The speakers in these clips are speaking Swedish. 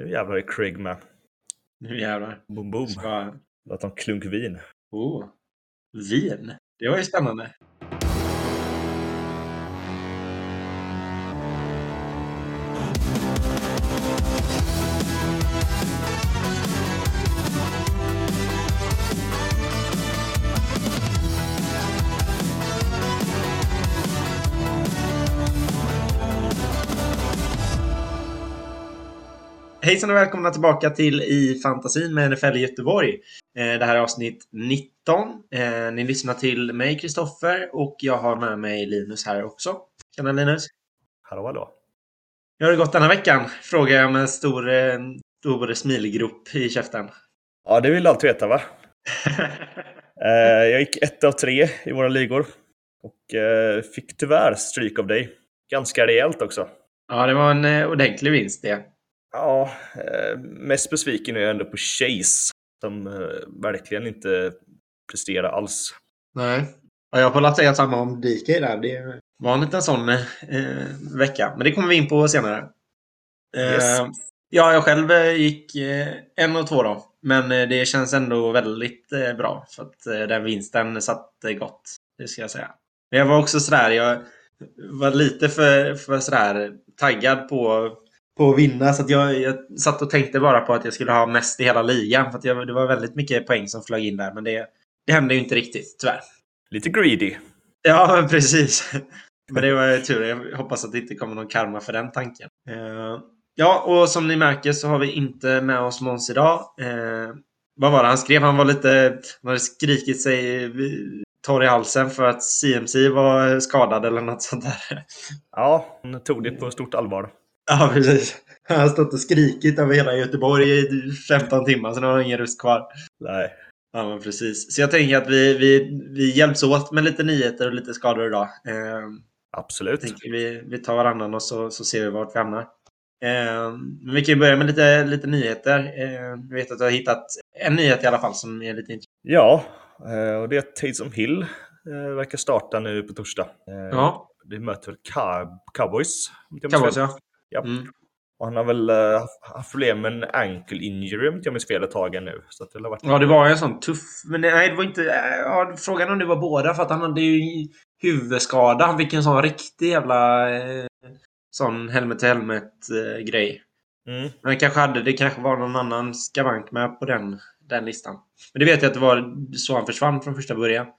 Nu jävlar är Craig med. Nu jävlar. Boom, boom. Ska... Låt en klunk vin. Oh. Vin? Det var ju spännande. Hejsan och välkomna tillbaka till I fantasin med NFL Göteborg. Eh, Det här är avsnitt 19. Eh, Ni lyssnar till mig, Kristoffer, och jag har med mig Linus här också. Tjena Linus! Hallå, hallå. Hur har det gått denna veckan? Frågar jag med en stor, eh, stor smilgrop i käften. Ja, det vill du alltid veta va? Jag gick ett av tre i våra ligor. Och fick tyvärr stryk av dig. Ganska rejält också. Ja, det var en ordentlig vinst det. Ja, eh, mest besviken är jag ändå på Chase. Som eh, verkligen inte presterar alls. Nej. Ja, jag att säga samma om DK där. Det var en liten sån eh, vecka. Men det kommer vi in på senare. Eh, Yes. Ja, jag själv eh, gick eh, en och två då. Men eh, det känns ändå väldigt eh, bra. För att eh, den vinsten satt eh, gott. Det ska jag säga. Men jag var också sådär. Jag var lite för, för sådär taggad på, på att vinna. Så att jag, jag satt och tänkte bara på att jag skulle ha mest i hela ligan. För att jag, det var väldigt mycket poäng som flög in där. Men det, det hände ju inte riktigt, tyvärr. Lite greedy. Ja, precis. Men det var tur. Jag hoppas att det inte kommer någon karma för den tanken. Eh, ja, och som ni märker så har vi inte med oss Måns idag. Eh, vad var det han skrev? Han var lite... Han hade skrikit sig torr i halsen för att CMC var skadad eller något sånt där. Ja, hon tog det på stort allvar. Ja, precis. Han har stått och skrikit över hela Göteborg i 15 timmar, så nu har han ingen röst kvar. Nej. Ja, men precis. Så jag tänker att vi, vi, vi hjälps åt med lite nyheter och lite skador idag. Eh, Absolut. Vi, vi tar varannan och så, så ser vi vart vi hamnar. Eh, men vi kan ju börja med lite, lite nyheter. Eh, jag vet att du har hittat en nyhet i alla fall som är lite intressant. Ja, eh, och det är att Taysom Hill eh, verkar starta nu på torsdag. Eh, Ja, Det möter Cowboys? Cowboys ja. Ja. Mm. Och han har väl eh, haft problem med en ankle injury om inte jag minns fel ett tag nu. Så det har varit... Ja, det var en sån tuff... Men nej, det var inte... eh, Ja, frågan om det var båda, för att han hade ju huvudskada. Han fick en sån riktig jävla... Eh, sån helmet-till-helmet-grej. Mm. Men det kanske, hade, det kanske var någon annan skavank med på den, den listan. Men det vet jag att det var så han försvann från första början. Men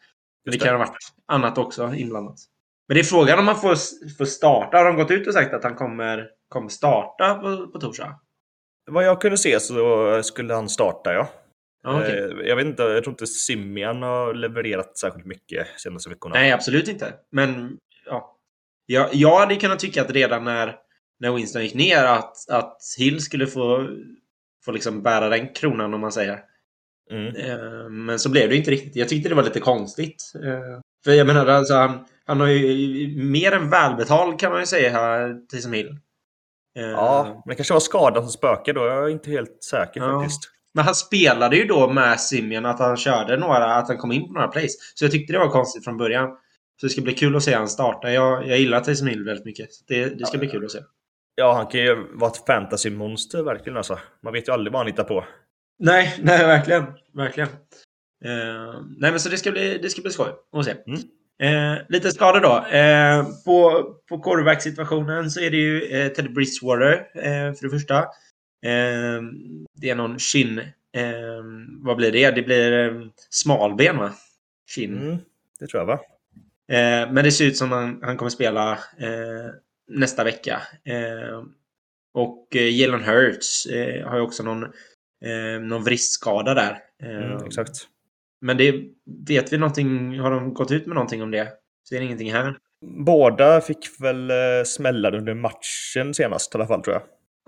det Just kan ha varit annat också inblandat. Men det är frågan om han får, får starta. Har de gått ut och sagt att han kommer, kommer starta på, på torsdag? Vad jag kunde se så skulle han starta, ja. Okej. Eh, Jag vet inte, jag tror inte Simian har levererat särskilt mycket senaste veckorna. Nej, absolut inte. Men ja. Jag, jag hade kunnat tycka att redan när, när Winston gick ner att, att Hill skulle få, få liksom bära den kronan om man säger. Mm. Eh, Men så blev det inte riktigt. Jag tyckte det var lite konstigt. Eh, För jag menar, alltså, han, han har ju mer än välbetald kan man ju säga här, Taysom Hill. Eh, Ja, men det kanske var skadan som spökade då. Jag är inte helt säker Ja. faktiskt. Men han spelade ju då med Simeon att han körde några, att han kom in på några plays. Så jag tyckte det var konstigt från början. Så det ska bli kul att se han starta. Jag, jag gillar Taysom Hill väldigt mycket. Så det, det ska Ja, bli kul att se. Ja, han kan ju vara ett fantasy-monster verkligen alltså. Man vet ju aldrig vad han hittar på. Nej, nej, verkligen. Verkligen. Eh, nej, men så det ska bli, det ska bli skoj att se. Mm. Eh, lite skador då. Eh, på på quarterback-situationen så är det ju eh, Teddy Bridgewater eh, för det första. Eh, det är någon kin. Eh, vad blir det? Det blir smalben va? Kin. Mm, det tror jag va? Men det ser ut som han, han kommer spela nästa vecka. Och Jalen Hurts har ju också någon, eh, någon vristskada där. Mm, exakt. Men det vet vi någonting? Har de gått ut med någonting om det? Så det ingenting här. Båda fick väl eh, smällar under matchen senast i alla fall tror jag.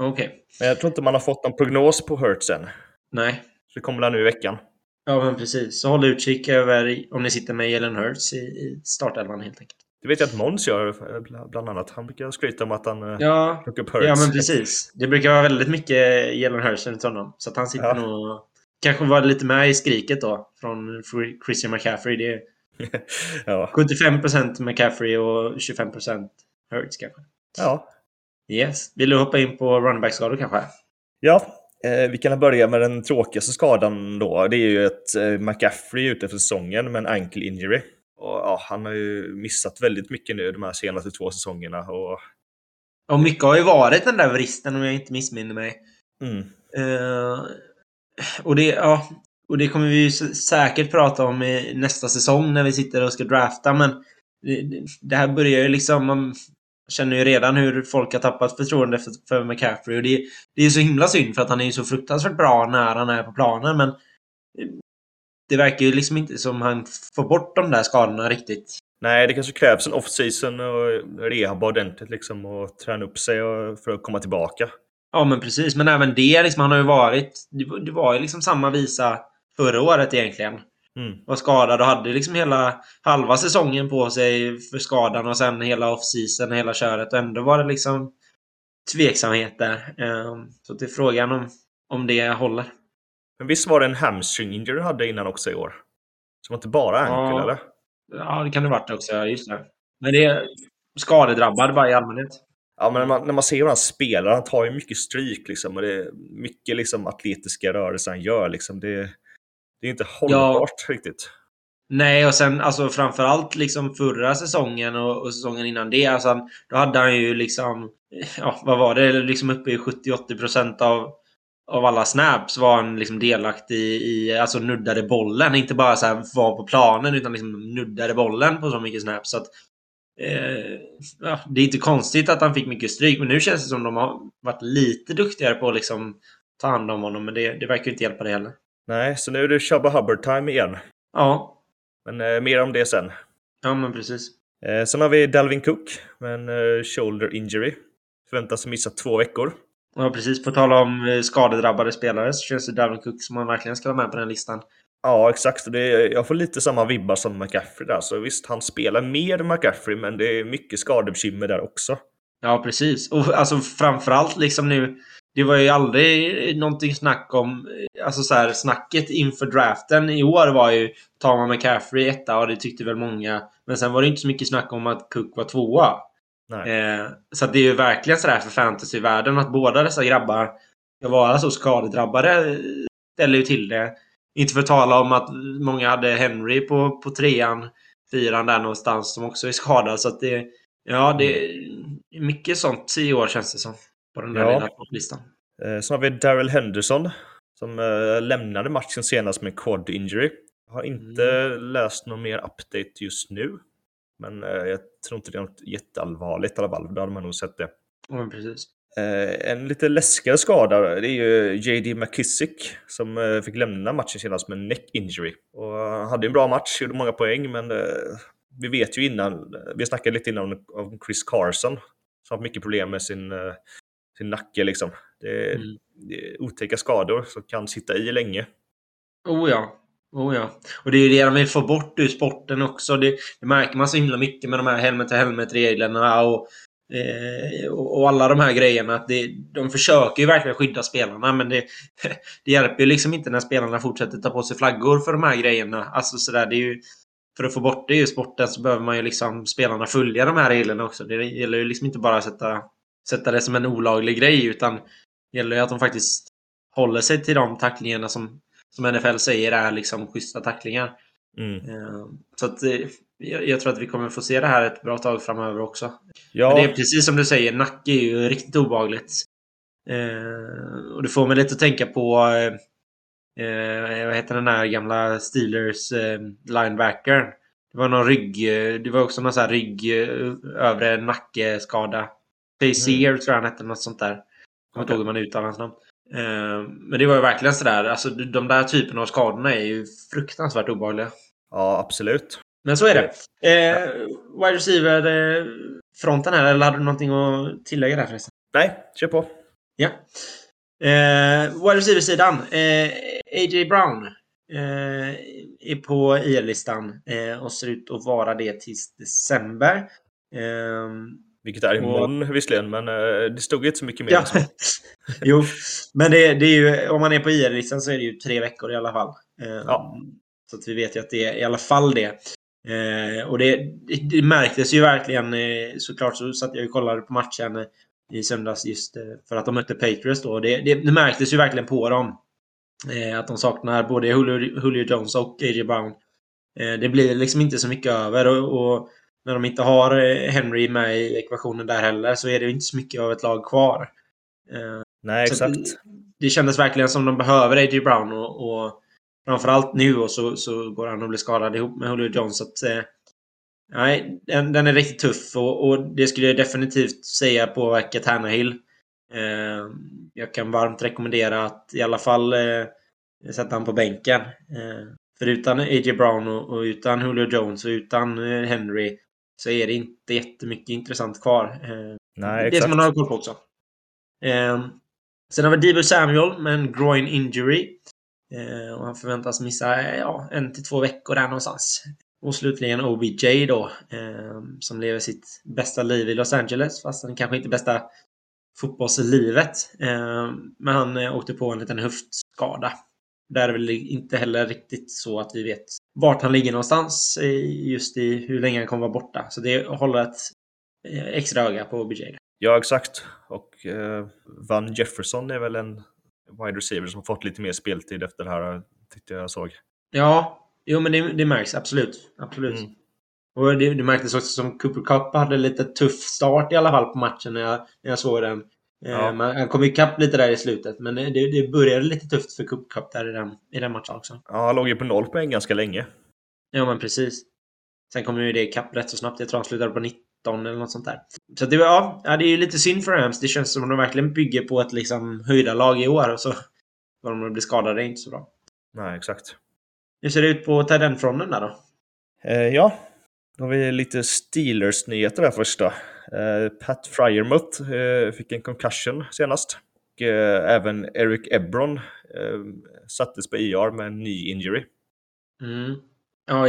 Okej. Men jag tror inte man har fått någon prognos på Hurts än. Så Nej. det kommer väl nu i veckan. Ja, men precis. Så håll utkik över om ni sitter med Jalen Hurts i, i startelvan helt enkelt. Det vet jag att Måns gör eh, bl- bland annat. Han brukar skryta om att han eh, Ja, plockar upp Hurts. ja men precis. Det brukar vara väldigt mycket Jalen Hurts runt honom. Så att han sitter Ja. nog... Kanske var lite med i skriket då från Christian McCaffrey. Det är ja. 75% McCaffrey och 25% Hurts kanske. ja, Yes. Vill du hoppa in på running back-skador kanske? Ja, eh, vi kan börja med den tråkigaste skadan då. Det är ju att eh, McCaffrey är ute för säsongen med en ankle injury. Och, ja, han har ju missat väldigt mycket nu de här senaste två säsongerna. Och, Och mycket har ju varit den där vristen om jag inte missminner mig. mm, Eh, och, det, ja, och det kommer vi ju säkert prata om i nästa säsong när vi sitter och ska drafta. Men det, det här börjar ju liksom... Man känner ju redan hur folk har tappat förtroende för, för McCaffrey. Och det, det är ju så himla synd för att han är ju så fruktansvärt bra när han är på planen. Men det verkar ju liksom inte som han får bort de där skadorna riktigt. nej, det kanske krävs en off-season och rehabba ordentligt liksom och träna upp sig och, för att komma tillbaka. Ja, men precis. Men även det, liksom, han har ju varit... Det, var- ju liksom samma visa förra året egentligen. Mm. Var skadad och hade liksom hela halva säsongen på sig för skadan och sen hela off-season, hela köret. Och ändå var det liksom tveksamheter. Ehm, Så det är frågan om, om det håller. Men visst var det en hamstring injury du hade innan också i år? Var inte bara ankle Ja. eller? Ja, det kan det varit också. Just det. Men det är skadedrabbad bara i allmänhet. Ja, men när man, när man ser hur han spelar, han tar ju mycket stryk liksom. Och det är mycket liksom atletiska rörelser han gör liksom. Det, det är inte hållbart riktigt. Nej, och sen alltså framförallt liksom förra säsongen och, och säsongen innan det. Alltså, han- då hade han ju liksom, ja vad var det, liksom uppe i 70-80% av, av alla snaps var han liksom delaktig i, alltså nuddade bollen. Inte bara så här var på planen utan liksom nuddade bollen på så mycket snaps. Så att, eh, ja, det är inte konstigt att han fick mycket stryk, men nu känns det som de har varit lite duktigare på att liksom ta hand om honom. Men det, det verkar inte hjälpa det heller. Nej, så nu är det Chubba Hubbard-time igen. Ja, Men eh, mer om det sen. ja men precis. Eh, sen har vi Dalvin Cook med en eh, shoulder injury. Förväntas missa två veckor. Ja, precis. På tal om eh, skadedrabbade spelare så känns det Dalvin Cook som man verkligen ska vara med på den listan. Ja, exakt. Det jag får lite samma vibbar som McCaffrey där. Så visst, han spelar mer McCaffrey, men det är mycket skadebekymmer där också. Ja, precis. Och alltså framförallt liksom nu. Det var ju aldrig någonting snack om... Alltså så här, snacket inför draften i år var ju tar man McCaffrey etta och det tyckte väl många. Men sen var det inte så mycket snack om att Cook var tvåa. Eh, så det är ju verkligen sådär för fantasyvärlden att båda dessa grabbar ska vara så skadedrabbade ställer ju till det. Inte för att tala om att många hade Henry på, på trean, fyran där någonstans som också är skadad. Så att det, ja, det är mycket sånt i år känns det som. På den där Ja. lilla topplistan. Eh, Sen har vi Daryl Henderson som eh, lämnade matchen senast med quad injury. Jag har inte läst någon mer update just nu. Men eh, jag tror inte det är något jätteallvarligt i alla fall. Då hade man nog sett det. Ja, precis. Eh, en lite läskigare skada det är ju JD McKissick som eh, fick lämna matchen senast med neck injury. Och han hade en bra match, gjorde många poäng, men eh, vi vet ju innan, vi snackade lite innan om- Chris Carson som har haft mycket problem med sin, sin nacke liksom. Det, är- Mm. det är otäcka skador som kan sitta i länge. Oh ja. Oh ja. Och det är ju det de vill få bort ur sporten också. Det, det märker man så himla mycket med de här helmet-to-helmet-reglerna och, eh, och, och alla de här grejerna. Att det, de försöker ju verkligen skydda spelarna men det, det hjälper ju liksom inte när spelarna fortsätter ta på sig flaggor för de här grejerna. Alltså sådär, det är ju... För att få bort det ur sporten så behöver man ju liksom spelarna följa de här reglerna också. Det gäller ju liksom inte bara att sätta, sätta det som en olaglig grej utan det gäller ju att de faktiskt håller sig till de tacklingarna som, som NFL säger är liksom schyssta tacklingar. Mm. Eh, Så att eh, jag, tror att vi kommer få se det här ett bra tag framöver också. Men Ja, det är precis som du säger, nacke är ju riktigt obehagligt. Eh, och det får mig lite att tänka på eh, eh, vad heter den där gamla Steelers eh, linebacker? Det var någon rygg, eh, det var också någon sån här rygg, eh, övre nackeskada. Chase Mm. Tror jag han hette, något sånt där. Jag kommer inte ihåg hur man uttalar hans namn. Eh, men det var ju verkligen sådär, alltså de där typerna av skadorna är ju fruktansvärt obehagliga. ja, absolut. Men så är det. Eh, wide receiver eh, här, eller hade du någonting att tillägga där förresten? Nej, kör på. Ja. Eh, wide receiver-sidan. Eh, A.J. Brown eh, är på IR-listan eh, och ser ut att vara det tills december. Eh, Vilket är imorgon visserligen, men eh, det stod inte så mycket mer. ja. så. jo, men det, det är ju, om man är på IR-listan så är det ju tre veckor i alla fall. Eh, Ja. Så att vi vet ju att det är i alla fall det. Eh, och det, det, det märktes ju verkligen, eh, såklart så satt jag och kollade på matchen. i söndags just för att de mötte Patriots då. Det, det, det märktes ju verkligen på dem. att de saknar både Julio, Julio Jones och A.J. Brown. det blir liksom inte så mycket över och, och när de inte har Henry med i ekvationen där heller så är det inte så mycket av ett lag kvar. Nej, exakt. Det, det kändes verkligen som de behöver A.J. Brown och, och framförallt nu och så, så går han och blir skadad ihop med Julio Jones. Så att, eh, nej, den, den, är riktigt tuff och, och, det skulle jag definitivt säga påverkar Tannehill. Eh, jag kan varmt rekommendera att i alla fall eh, sätta han på bänken. Eh, för utan A.J. Brown och, och, utan Julio Jones och utan eh, Henry så är det inte jättemycket intressant kvar. Eh, nej, exakt. Det ska man ha koll på också. Eh, sen har vi Debo Samuel med en groin injury. Eh, och han förväntas missa eh, ja, en till två veckor där någonstans. Och slutligen OBJ då, eh, som lever sitt bästa liv i Los Angeles, fast han kanske inte bästa fotbollslivet. Eh, men han eh, åkte på en liten höftskada. Där är det väl inte heller riktigt så att vi vet vart han ligger någonstans eh, just i hur länge han kommer vara borta. Så det håller ett eh, extra öga på OBJ. Ja, exakt. Och eh, Van Jefferson är väl en wide receiver som fått lite mer speltid efter det här, tyckte jag såg. Ja, jo men det, det märks absolut. Absolut. Mm. Och det, det märktes också som Cooper Cup hade lite tuff start i alla fall på matchen när jag, när jag såg den. Eh, ja. Eh, man, han kom ikapp lite där i slutet, men det, det började lite tufft för Cooper Cup där i den, i den matchen också. Ja, han låg ju på noll poäng ganska länge. Ja, men precis. Sen kom ju det ikapp rätt så snabbt. Jag tror han slutade på 19 eller något sånt där. Så det, ja, det är ju lite synd för Rams. Det känns som att de verkligen bygger på ett liksom höjda lag i år och så får de bli skadade. Är inte så bra. Nej, exakt. Hur ser det ut på Tiden-fronten där då? Eh, ja, då har vi lite Steelers-nyheter där första. Eh, Pat Fryermuth eh, fick en concussion senast. Och, eh, även Eric Ebron eh, sattes på IR med en ny injury. Mm. Ja,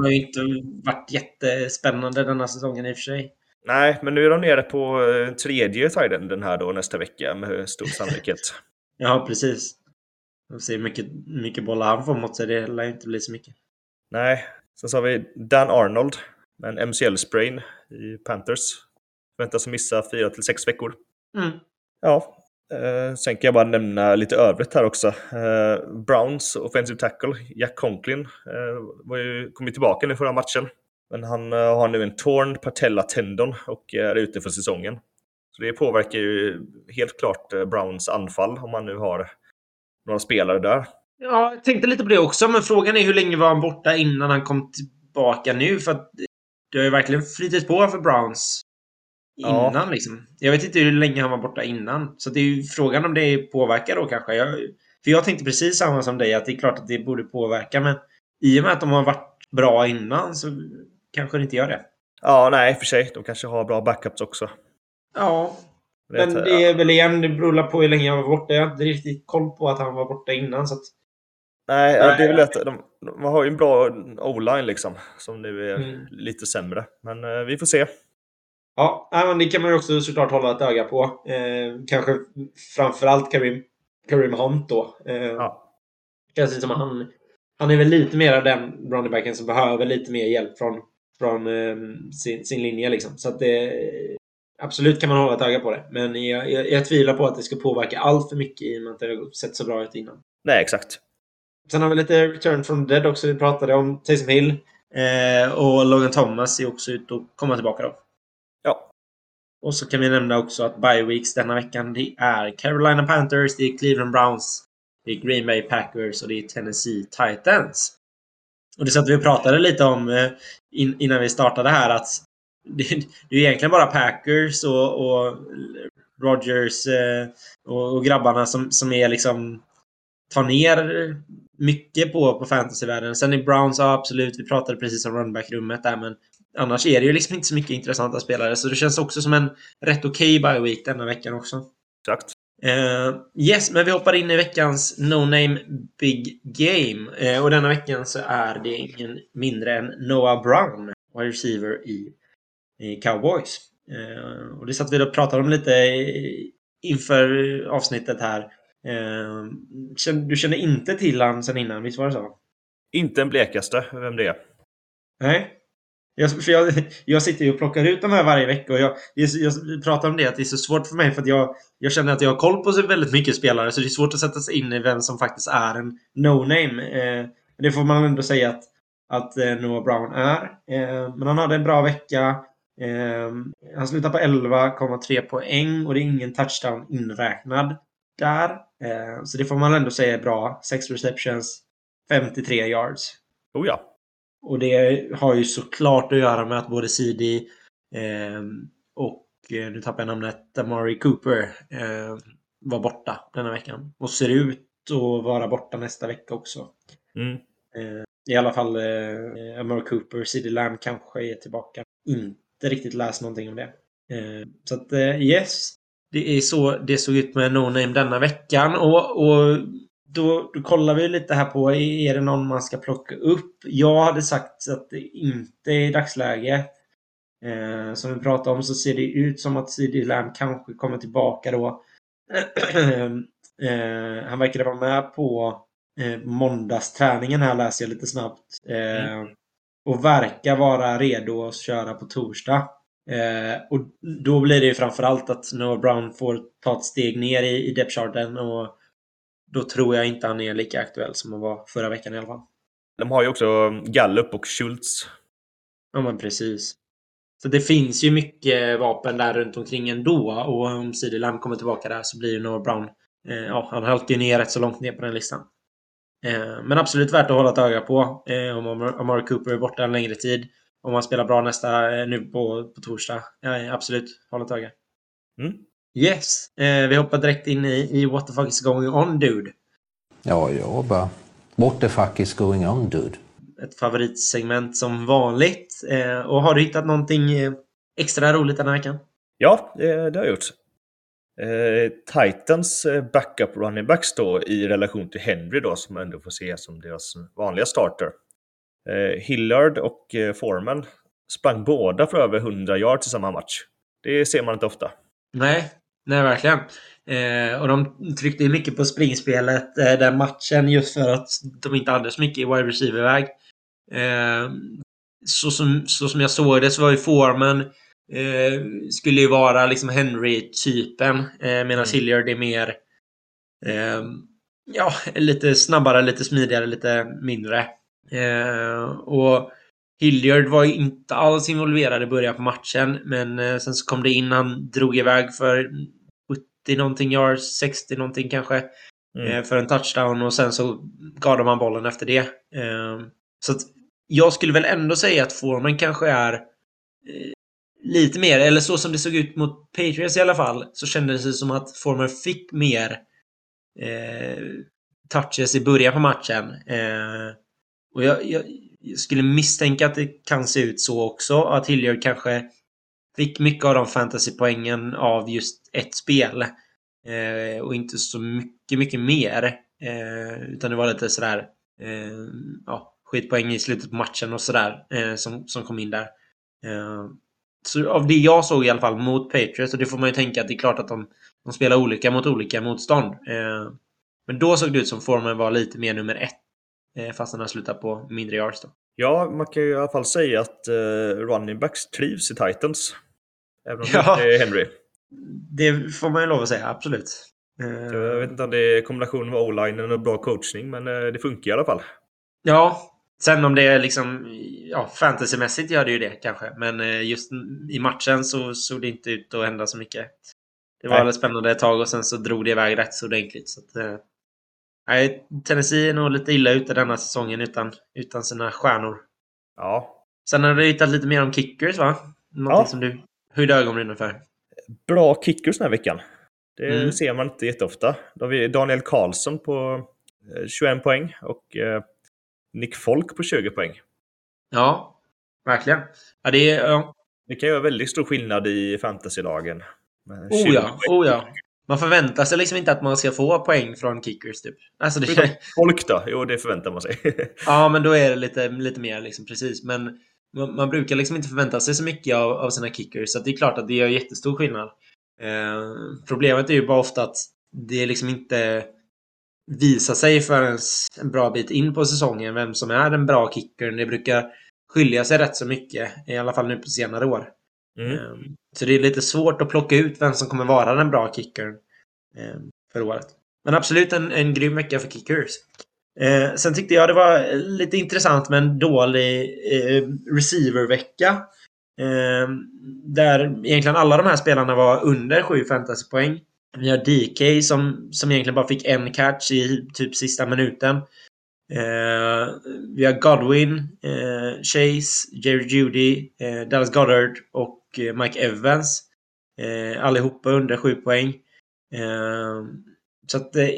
har ju inte varit jättespännande denna säsongen i och för sig. Nej, men nu är de nere på eh, tredje tiden den här då nästa vecka med stor sannolikhet. ja, precis. Vi får se hur mycket, mycket bollar han får mot sig. Det lär inte bli så mycket. Nej. Sen så har vi Dan Arnold med en MCL-sprain i Panthers. Väntas missa 4 till 6 veckor. Mm. Ja, Eh, sen kan jag bara nämna lite övrigt här också. Eh, Browns offensive tackle, Jack Conklin, eh, var ju, kom ju tillbaka nu förra matchen. Men han eh, har nu en torn patella tendon och är ute för säsongen. Så det påverkar ju helt klart eh, Browns anfall om man nu har några spelare där. Ja, jag tänkte lite på det också, men frågan är hur länge var han borta innan han kom tillbaka nu? För att det har ju verkligen flyttit på för Browns Innan ja. liksom. Jag vet inte hur länge han var borta innan. Så det är ju frågan om det påverkar då kanske. Jag, för jag tänkte precis samma som dig, att det är klart att det borde påverka. Men i och med att de har varit bra innan så kanske det inte gör det. Ja, nej, för sig. De kanske har bra backups också. Ja. Men det är väl igen, det beror på hur länge han var borta. Jag har inte riktigt koll på att han var borta innan. Så att... Nej, nej, det är väl att de, de har ju en bra o-line liksom. Som nu är mm. lite sämre. Men eh, vi får se. Ja, det kan man ju också såklart hålla ett öga på. Eh, kanske framförallt Karim, Karim Hunt då. Eh, ja. Känns det som att han, han är väl lite mer av den running som behöver lite mer hjälp från, från eh, sin, sin linje. Liksom. Så att det, absolut kan man hålla ett öga på det. Men jag, jag, jag tvivlar på att det ska påverka allt för mycket i och med att det har sett så bra ut innan. Nej, exakt. Sen har vi lite Return from the Dead också. Vi pratade om Taysom Hill. Eh, och Logan Thomas är också ute och kommer tillbaka då. Och så kan vi nämna också att bye weeks denna veckan det är Carolina Panthers, det är Cleveland Browns, det är Green Bay Packers och det är Tennessee Titans. Och det satt vi och pratade lite om eh, innan vi startade här att det, är egentligen bara Packers och, och Rogers eh, och, och, grabbarna som, som är liksom tar ner mycket på, på fantasyvärlden. Sen är Browns, ja absolut, vi pratade precis om runback-rummet där men annars är det ju liksom inte så mycket intressanta spelare. Så det känns också som en rätt okej okay bye week denna veckan också. Exakt. Uh, yes, men vi hoppar in i veckans No Name Big Game. Uh, och denna veckan så är det ingen mindre än Noah Brown, wide receiver i, i Cowboys. Uh, och det satt vi och pratade om lite inför avsnittet här. du kände inte till han sen innan, visst var det så? Inte en blekaste vem det är. Nej. Jag, för jag, jag sitter ju och plockar ut de här varje vecka och jag, jag, jag pratar om det att det är så svårt för mig för att jag, jag känner att jag har koll på så väldigt mycket spelare så det är svårt att sätta sig in i vem som faktiskt är en no-name. Eh, det får man ändå säga att, att eh, Noah Brown är. Eh, men han hade en bra vecka. Eh, han slutar på 11,3 poäng och det är ingen touchdown inräknad där. Eh, så det får man ändå säga är bra. 6 receptions, 53 yards. Oh ja. Och det har ju såklart att göra med att både CD eh, och, nu tappar jag namnet, Amari Cooper eh, var borta denna veckan. Och ser ut att vara borta nästa vecka också. Mm. Eh, I alla fall eh, Amari Cooper, CD Lamb kanske är tillbaka. Inte riktigt läst någonting om det. Eh, så att eh, yes, det är så det såg ut med No Name denna veckan. Och, och då, då kollar vi lite här på, är det någon man ska plocka upp? Jag hade sagt att det inte är i dagsläget. Eh, som vi pratade om så ser det ut som att CD Lamb kanske kommer tillbaka då. eh, han verkade vara med på eh, måndagsträningen här läser jag lite snabbt. Eh, mm. Och verkar vara redo att köra på torsdag. Eh, och då blir det ju framförallt att Noah Brown får ta ett steg ner i, i depth och då tror jag inte han är lika aktuell som han var förra veckan i alla fall. De har ju också Gallup och Schultz. Ja, men precis. Så det finns ju mycket vapen där runt omkring ändå och om CD Lamb kommer tillbaka där så blir ju Noah Brown eh, ja, han halkar ju ner rätt så långt ner på den listan. Eh, men absolut värt att hålla ett öga på eh, om Amari Cooper är borta en längre tid. Om han spelar bra nästa, eh, nu på, på torsdag. Ja, absolut, håll ett öga. Mm. Yes, eh, vi hoppar direkt in i, i What the fuck is going on dude? Ja, jag bara... What the fuck is going on dude? Ett favoritsegment som vanligt. Eh, och har du hittat någonting eh, extra roligt den här veckan? Ja, det, det har jag gjort. Eh, Titans eh, backup running backs då i relation till Henry då som ändå får se som deras vanliga starter. Eh, Hillard och eh, Foreman sprang båda för över 100 yards i samma match. Det ser man inte ofta. Nej, nej verkligen. Eh, och de tryckte mycket på springspelet eh, den matchen just för att de inte hade så mycket i wide receiver-väg. Eh, så, som, så som jag såg det så var ju Foreman eh, skulle ju vara liksom Henry-typen eh, medan mm. Hilliard är mer eh, ja, lite snabbare, lite smidigare, lite mindre. Eh, och Hilliard var inte alls involverad i början på matchen, men eh, sen så kom det in, han drog iväg för 70 någonting yards, 60 någonting kanske. Mm. Eh, för en touchdown och sen så gav de han bollen efter det. Eh, så att jag skulle väl ändå säga att Foreman kanske är lite mer, eller så som det såg ut mot Patriots i alla fall, så kändes det som att Foreman fick mer eh, touches i början på matchen. Eh, och jag, jag, skulle misstänka att det kan se ut så också. Att Hilliard kanske fick mycket av de fantasypoängen av just ett spel. Eh, och inte så mycket, mycket mer. Eh, utan det var lite sådär eh, ja, skitpoäng i slutet på matchen och sådär eh, som, som kom in där. Eh, så av det jag såg i alla fall mot Patriots, och det får man ju tänka att det är klart att de, de spelar olika mot olika motstånd. Eh, men då såg det ut som formen var lite mer nummer ett. Eh, fast han slutat på mindre yards då. Ja, man kan ju i alla fall säga att uh, running backs trivs i Titans. Även om ja, det är Henry. Det får man ju lov att säga, absolut. Uh, jag vet inte om det är kombinationen av o-line och bra coachning, men uh, det funkar i alla fall. Ja, sen om det är liksom... Ja, fantasymässigt gör det ju det kanske. Men just i matchen så såg det inte ut att hända så mycket. Det var Nej. spännande ett tag och sen så drog det iväg rätt så ordentligt. Så att, Nej, Tennessee är nog lite illa ute denna säsongen utan, utan sina stjärnor. Ja. Sen har du hittat lite mer om kickers, va? Någonting ja. som du höjde ögonbrynen för. Bra kickers den här veckan. Det mm. ser man inte jätteofta. Då har vi Daniel Karlsson på 21 eh, poäng och eh, Nick Folk på 20 poäng. Ja, verkligen. Ja, det, är, ja. det kan göra väldigt stor skillnad i fantasylagen. Oh ja, oh ja. Man förväntar sig liksom inte att man ska få poäng från kickers typ. Alltså det... Folk då? Jo, det förväntar man sig. ja, men då är det lite, lite mer liksom precis. Men man, man, brukar liksom inte förvänta sig så mycket av, av sina kickers. Så det är klart att det gör jättestor skillnad. Eh, problemet är ju bara ofta att det liksom inte visar sig förrän en bra bit in på säsongen vem som är den bra kickern. Det brukar skilja sig rätt så mycket. I alla fall nu på senare år. Mm. Ehm, så det är lite svårt att plocka ut vem som kommer vara den bra kickern ehm, för året. Men absolut en, en grym vecka för kickers. Eh, sen tyckte jag det var lite intressant med en dålig eh, receiver-vecka. Eh, där egentligen alla de här spelarna var under 7 fantasypoäng. Vi har DK som, som egentligen bara fick en catch i typ sista minuten. Eh, vi har Godwin, eh, Chase, Jerry Judy, eh, Dallas Goddard och Eh, Mike Evans. Eh, allihopa under 7 poäng. Eh, så att eh,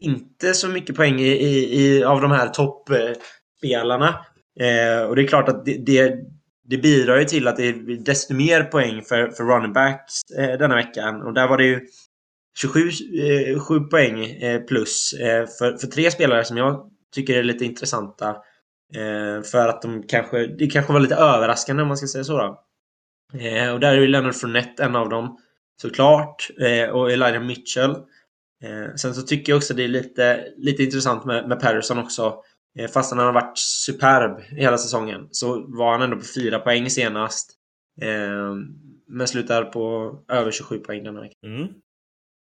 inte så mycket poäng i, i, i, av de här toppspelarna. Eh, och det är klart att det, det, det bidrar ju till att det är desto mer poäng för, för running backs eh, denna veckan. Och där var det ju 27 eh, 7 poäng eh, plus eh, för, för tre spelare som jag tycker är lite intressanta. Eh, för att de kanske, det kanske var lite överraskande om man ska säga så då. Eh, och där är ju Leonard Fournette en av dem. Såklart. Eh, och Elijah Mitchell. Eh, sen så tycker jag också det är lite, lite intressant med, med Patterson också. Eh, fast han har varit superb hela säsongen så var han ändå på 4 poäng senast. Eh, men slutar på över 27 poäng denna vecka. Mm.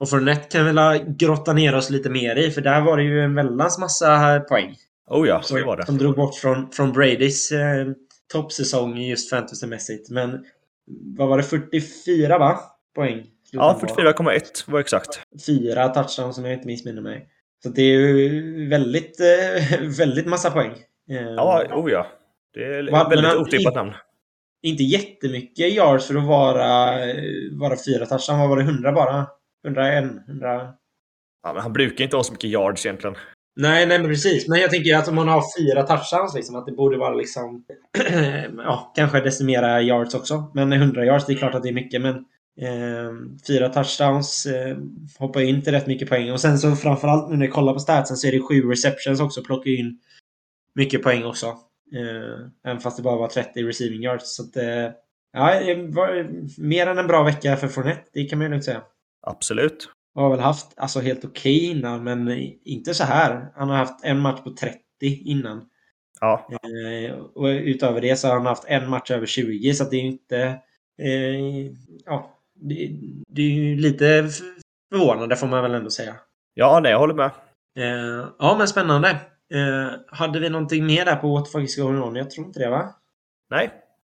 Och Fournette kan vi väl grotta ner oss lite mer i för där var det ju en väldans massa poäng. Oh ja, Som, det var det. som drog bort från, från Bradys eh, toppsäsong just fantasymässigt. Men vad var det? 44 va? Poäng? Ja, 44,1 var exakt. Fyra touchdowns som jag inte missminner mig. Så det är ju väldigt, eh, väldigt massa poäng. Eh, Ja, oh ja. Det är Vad- väldigt otippat namn. Inte jättemycket yards för att vara, vara fyra touchdowns. Vad var det? 100 bara? 101? 100? Ja, men han brukar inte ha så mycket yards egentligen. Nej, nej men precis. Men jag tänker att om man har fyra touchdowns liksom, att det borde vara liksom... ja, kanske decimera yards också. Men 100 yards, det är klart att det är mycket. Men eh, fyra touchdowns eh, hoppar in till rätt mycket poäng. Och sen så framförallt nu när jag kollar på statsen så är det sju receptions också. Plockar in mycket poäng också. Eh, även fast det bara var 30 receiving yards. Så att, eh, ja, det var eh, mer än en bra vecka för Fournette. Det kan man ju lugnt säga. Absolut. Har väl haft alltså helt okej innan, men inte så här. Han har haft en match på 30 innan. Ja, Eh, och utöver det så har han haft en match över 20, så det är ju inte... Eh, ja, det, det är ju lite förvånande får man väl ändå säga. ja nej, jag håller med. Eh, ja, men spännande. Eh, hade vi någonting mer där på what the fuck on? Jag tror inte det, va? Nej,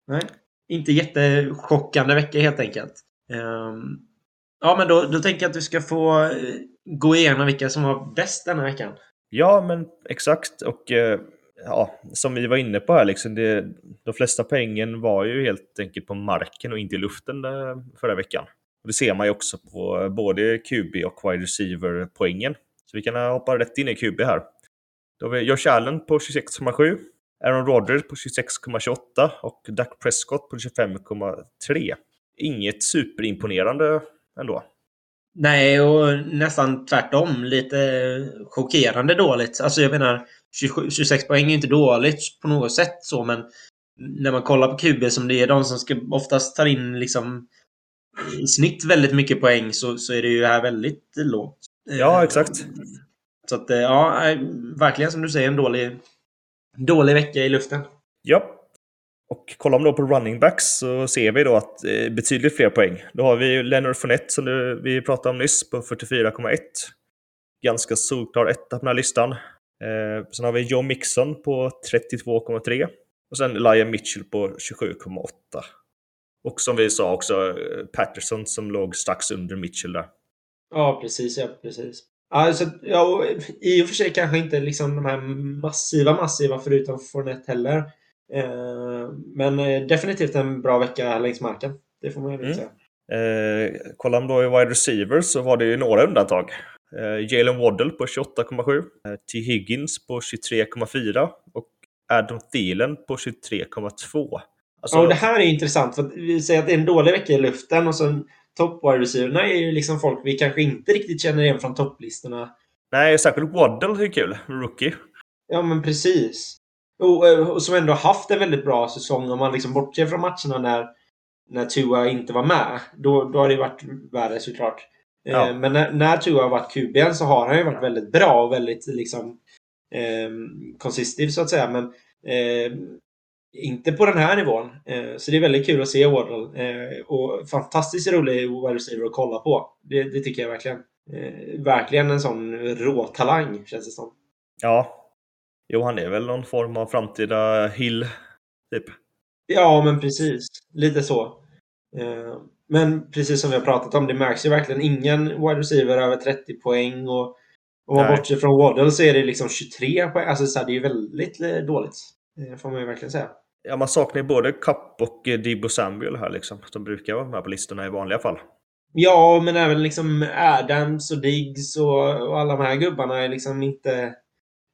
Nej. Inte jättechockande vecka helt enkelt. Ehm, ja, men då, då tänker jag att du ska få eh, gå igenom vilka som var bäst denna veckan. Ja, men exakt. Och eh, ja, som vi var inne på här, liksom, det, de flesta poängen var ju helt enkelt på marken och inte i luften där, förra veckan. Och det ser man ju också på både QB och wide receiver-poängen. Så vi kan hoppa rätt in i QB här. Då har vi Josh Allen på 26,7, Aaron Rodgers på 26,28 och Dak Prescott på 25,3. Inget superimponerande ändå. Nej, och nästan tvärtom. Lite chockerande dåligt. Alltså jag menar, 27, 26 poäng är inte dåligt på något sätt så, men när man kollar på QB som det är de som ska oftast tar in liksom i snitt väldigt mycket poäng så, så är det ju här väldigt lågt. Ja, exakt. Så att, eh, ja, eh, verkligen som du säger en dålig, dålig vecka i luften. Ja. Och kollar man då på running backs så ser vi då att eh, betydligt fler poäng. Då har vi ju Leonard Fournette som du, vi pratade om nyss på 44,1. Ganska solklar etta på den här listan. Eh, sen har vi Joe Mixon på 32,3. Och sen Elijah Mitchell på 27,8. Och som vi sa också eh, Patterson som låg strax under Mitchell där. Ja, precis. Ja, precis. Alltså, ja, och I och för sig kanske inte liksom de här massiva, massiva förutom Fournette heller. Eh, men eh, definitivt en bra vecka längs marken. Det får man ju Mm. säga. Eh, kollar man då i wide receivers så var det ju några undantag. Eh, Jalen Waddle på 28,7. Eh, T. Higgins på 23,4. Och Adam Thielen på 23,2. Alltså, Ja, och det här är intressant. För att vi säger att det är en dålig vecka i luften och sen top wide receiverna är ju liksom folk vi kanske inte riktigt känner igen från topplistorna. Nej, särskilt Waddle är kul. Rookie. Ja, men precis. Och, eh, och som ändå haft en väldigt bra säsong om man liksom bortser från matcherna när, när Tua inte var med. Då, då har det varit värre såklart. Eh, Ja. Men när, när Tua har varit QB'n så har han ju varit väldigt bra och väldigt liksom eh, konsistiv så att säga. Men eh, inte på den här nivån. Eh, så det är väldigt kul att se Wardle. Eh, och fantastiskt rolig wide receiver att kolla på. Det, det tycker jag verkligen. Eh, verkligen en sån råtalang, känns det som. Ja. Jo, han är väl någon form av framtida Hill, typ. Ja, men precis. Lite så. Eh, men precis som vi har pratat om, det märks ju verkligen ingen wide receiver över 30 poäng. Och om man bortser från Waddle så är det liksom 23 poäng. Alltså så här, det är ju väldigt eh, dåligt. Eh, får man ju verkligen säga. Ja, man saknar ju både Cup och Debo Samuel här liksom. De brukar vara med på listorna i vanliga fall. Ja, men även liksom Adams och Diggs och, och alla de här gubbarna är liksom inte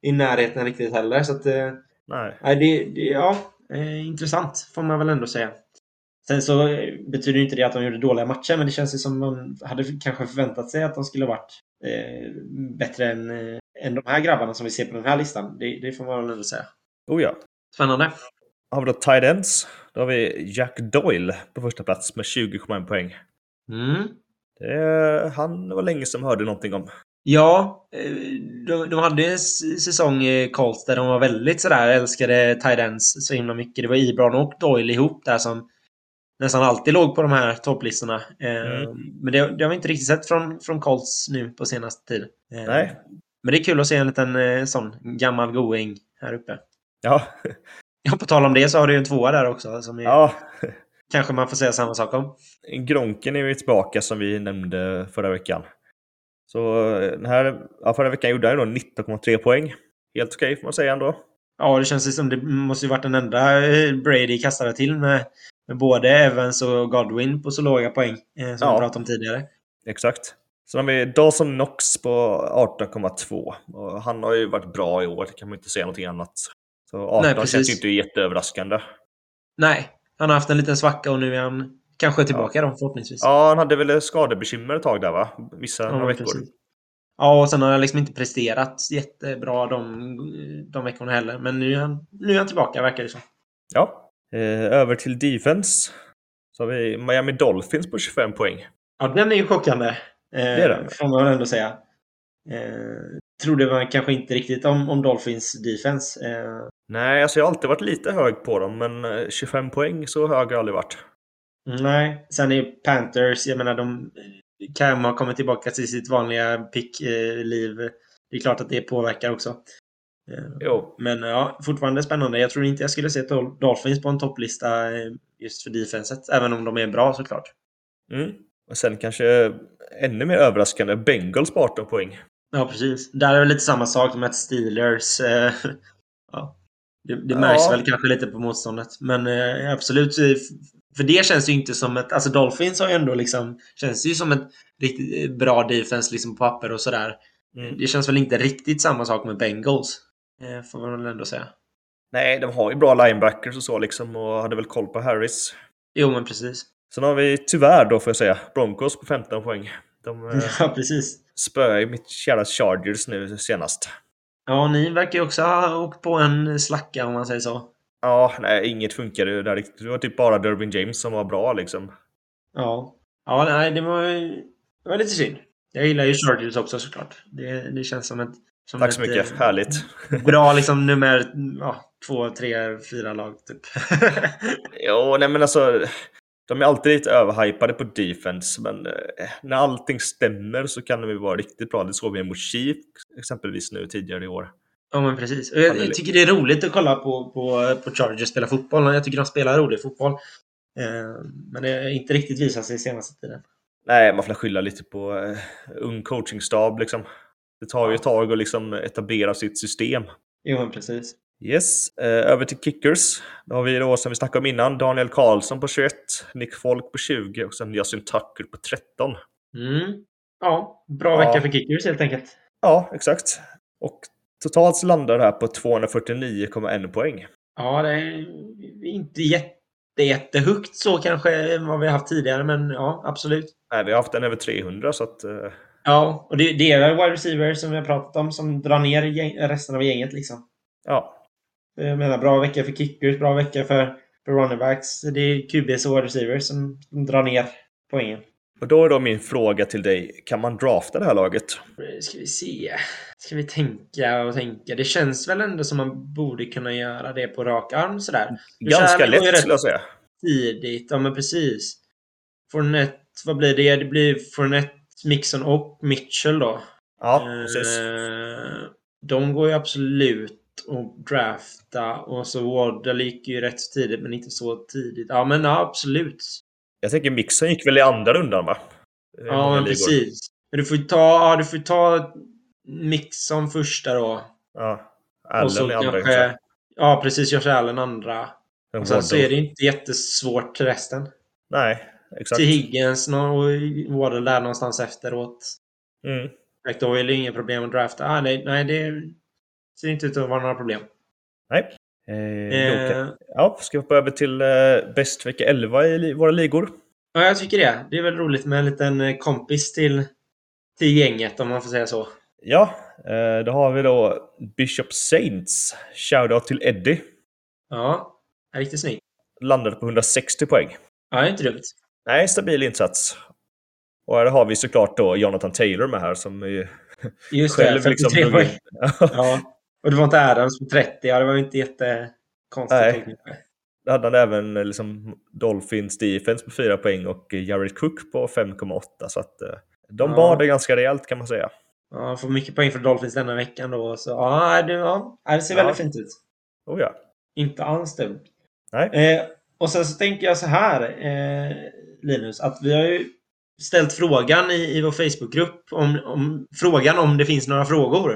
i närheten riktigt heller. Så att, eh, Nej. det, det, ja, eh, intressant får man väl ändå säga. Sen så eh, betyder inte det att de gjorde dåliga matcher, men det känns ju som man hade kanske förväntat sig att de skulle varit eh, bättre än, eh, än de här grabbarna som vi ser på den här listan. Det, det får man väl ändå säga. Oh ja. Spännande. Har vi då tight ends. Då har vi Jack Doyle på första plats med 20,1 poäng. Mm. Det han var länge som hörde någonting om. Ja, eh, de, de hade en säsong i Colts där de var väldigt sådär, älskade tight ends så himla mycket. Det var Ibron och Doyle ihop där som nästan alltid låg på de här topplistorna. Eh, Mm. Men det, det har vi inte riktigt sett från, från Colts nu på senaste tid. Eh, Nej. Men det är kul att se en liten sån gammal going här uppe. Ja. Ja, på tal om det så har du ju en tvåa där också som är, ja. kanske man får säga samma sak om. Gronken är ju tillbaka som vi nämnde förra veckan. Så eh, den här, ja, förra veckan gjorde han då 19,3 poäng. Helt okej får man säga ändå. Ja, det känns som det måste ju varit den enda eh, Brady kastade till med, med både Evans och Godwin på så låga poäng eh, som Ja. vi pratade om tidigare. Exakt. Sen har vi Dawson Knox på 18,2. Och Han har ju varit bra i år, det kan man inte säga någonting annat. Så 18 Nej, känns ju inte jätteöverraskande. Nej, han har haft en liten svacka och nu är han kanske tillbaka då förhoppningsvis. Ja, han hade väl skadebekymmer ett tag där va? Vissa några veckor. precis. Ja, och sen har han liksom inte presterat jättebra de, de veckorna heller. Men nu är, han, nu är han tillbaka verkar det som. Ja. Eh, över till defense. Så har vi Miami Dolphins på 25 poäng. Ja, den är ju chockande. Eh, det är den. Får man ändå säga. Eh, trodde man kanske inte riktigt om, om Dolphins defense. Eh, Nej, alltså jag har alltid varit lite hög på dem, men eh, 25 poäng så hög har jag aldrig varit. Nej, sen är Panthers, jag menar de Cam har kommit tillbaka till sitt vanliga pick-liv. det är klart att det påverkar också. Eh, Jo, Men ja, fortfarande spännande. Jag tror inte jag skulle se Dol- Dolphins på en topplista eh, just för defenset. Även om de är bra såklart. mm. Och sen kanske ännu mer överraskande, Bengals på 18 poäng. Ja, precis. Där är det lite samma sak. De möter Steelers. eh, ja. Det, det märks Ja. väl kanske lite på motståndet. Men eh, absolut. För det känns ju inte som ett... Alltså Dolphins har ju ändå liksom... Känns ju som ett riktigt eh, bra defense liksom på papper och sådär. Mm. Det känns väl inte riktigt samma sak med Bengals. Eh, får man väl ändå säga. Nej, de har ju bra linebackers och så liksom och hade väl koll på Harris. Jo, men precis. Sen har vi tyvärr då får jag säga Broncos på 15 poäng. De eh, Ja, precis. spöar ju mitt kära Chargers nu senast. Ja, ni verkar ju också ha åkt på en slacka om man säger så. Ja, nej, inget funkade ju där riktigt. Det var typ bara Dervin James som var bra liksom. Ja. Ja, nej, det var, det var lite synd. Jag gillar ju Chargers också såklart. Det, det känns som ett... Som Tack ett, så mycket, eh, härligt. Bra liksom nummer ja, två, tre, fyra lag typ. Jo, nej men alltså. De är alltid lite överhypade på defense, men eh, när allting stämmer så kan de ju vara riktigt bra. Det såg vi mot Chief exempelvis nu tidigare i år. Ja, men precis. Och jag, jag tycker det är roligt att kolla på, på, på Chargers spela fotboll. Jag tycker de spelar rolig fotboll. Eh, men det har inte riktigt visat sig senaste tiden. Nej, man får skylla lite på eh, ung coachingstab liksom. Det tar ju ett tag att liksom etablera sitt system. Jo, men precis. Yes, eh, över till kickers. Då har vi då som vi snackade om innan, Daniel Karlsson på 21, Nick Folk på 20 och sen Yasin Tucker på 13. Mm. Ja, bra Ja. vecka för kickers helt enkelt. Ja, exakt. Och totalt så landar det här på 249,1 poäng. Ja, det är inte jätte, jättehögt så kanske än vad vi har haft tidigare, men ja, absolut. Nej, vi har haft en över 300 så att... Eh, Ja, och det, det är väl wide receiver som vi har pratat om som drar ner gäng, resten av gänget liksom. ja, Jag menar, bra vecka för kickers, bra vecka för, för running backs. Det är QBs och wide receivers som, som drar ner poängen. Och då är då min fråga till dig, kan man drafta det här laget? Ska vi se. Ska vi tänka och tänka. Det känns väl ändå som man borde kunna göra det på rak arm sådär. Ganska lätt skulle jag säga. Tidigt, ja men precis. Fournette, vad blir det? Det blir Fournette, Mixon och Mitchell då. Ja, precis. Eh, de går ju absolut att drafta och så Waddle gick ju rätt så tidigt men inte så tidigt. Ja men ja, absolut. Jag tänker Mixon gick väl i andra rundan va? Ja men ligor. precis. Men du får ta, ja, du får ta Mixon första då. Ja. och så Allen andra kanske... Ja precis, Josh Allen andra. Och sen så är det inte jättesvårt till resten. Nej, exakt. Till Higgins och Waddle där någonstans efteråt. Mm. Då är det inga problem att drafta. Ah, nej, nej, det ser inte ut att vara några problem. Nej. Eh, Eh, Ja, ska vi hoppa över till eh, bäst vecka 11 i våra ligor? ja, jag tycker det. Det är väl roligt med en liten eh, kompis till, till gänget om man får säga så. Ja, eh, då har vi då Bishop Saints. Shoutout till Eddie. Ja, riktigt snyggt. Landade på 160 poäng. Ja, det är inte dumt. Nej, stabil insats. Och här har vi såklart då Jonathan Taylor med här som är ju Just själv det, liksom 53 drog poäng. Ja. Och det var inte Adams på 30. Ja, det var inte jättekonstigt. Nej. Då hade han även eh, liksom Dolphins defense på 4 poäng och eh, Jared Cook på 5,8. Så att eh, de Ja. bad det ganska rejält kan man säga. Ja, får mycket poäng för Dolphins denna veckan då. Så ja, det, ja, det ser väldigt Ja. fint ut. Oh ja. Inte alls dumt. Nej. Eh, och sen så tänker jag så här, eh, Linus, att vi har ju ställt frågan i, i vår Facebookgrupp om, om frågan om det finns några frågor.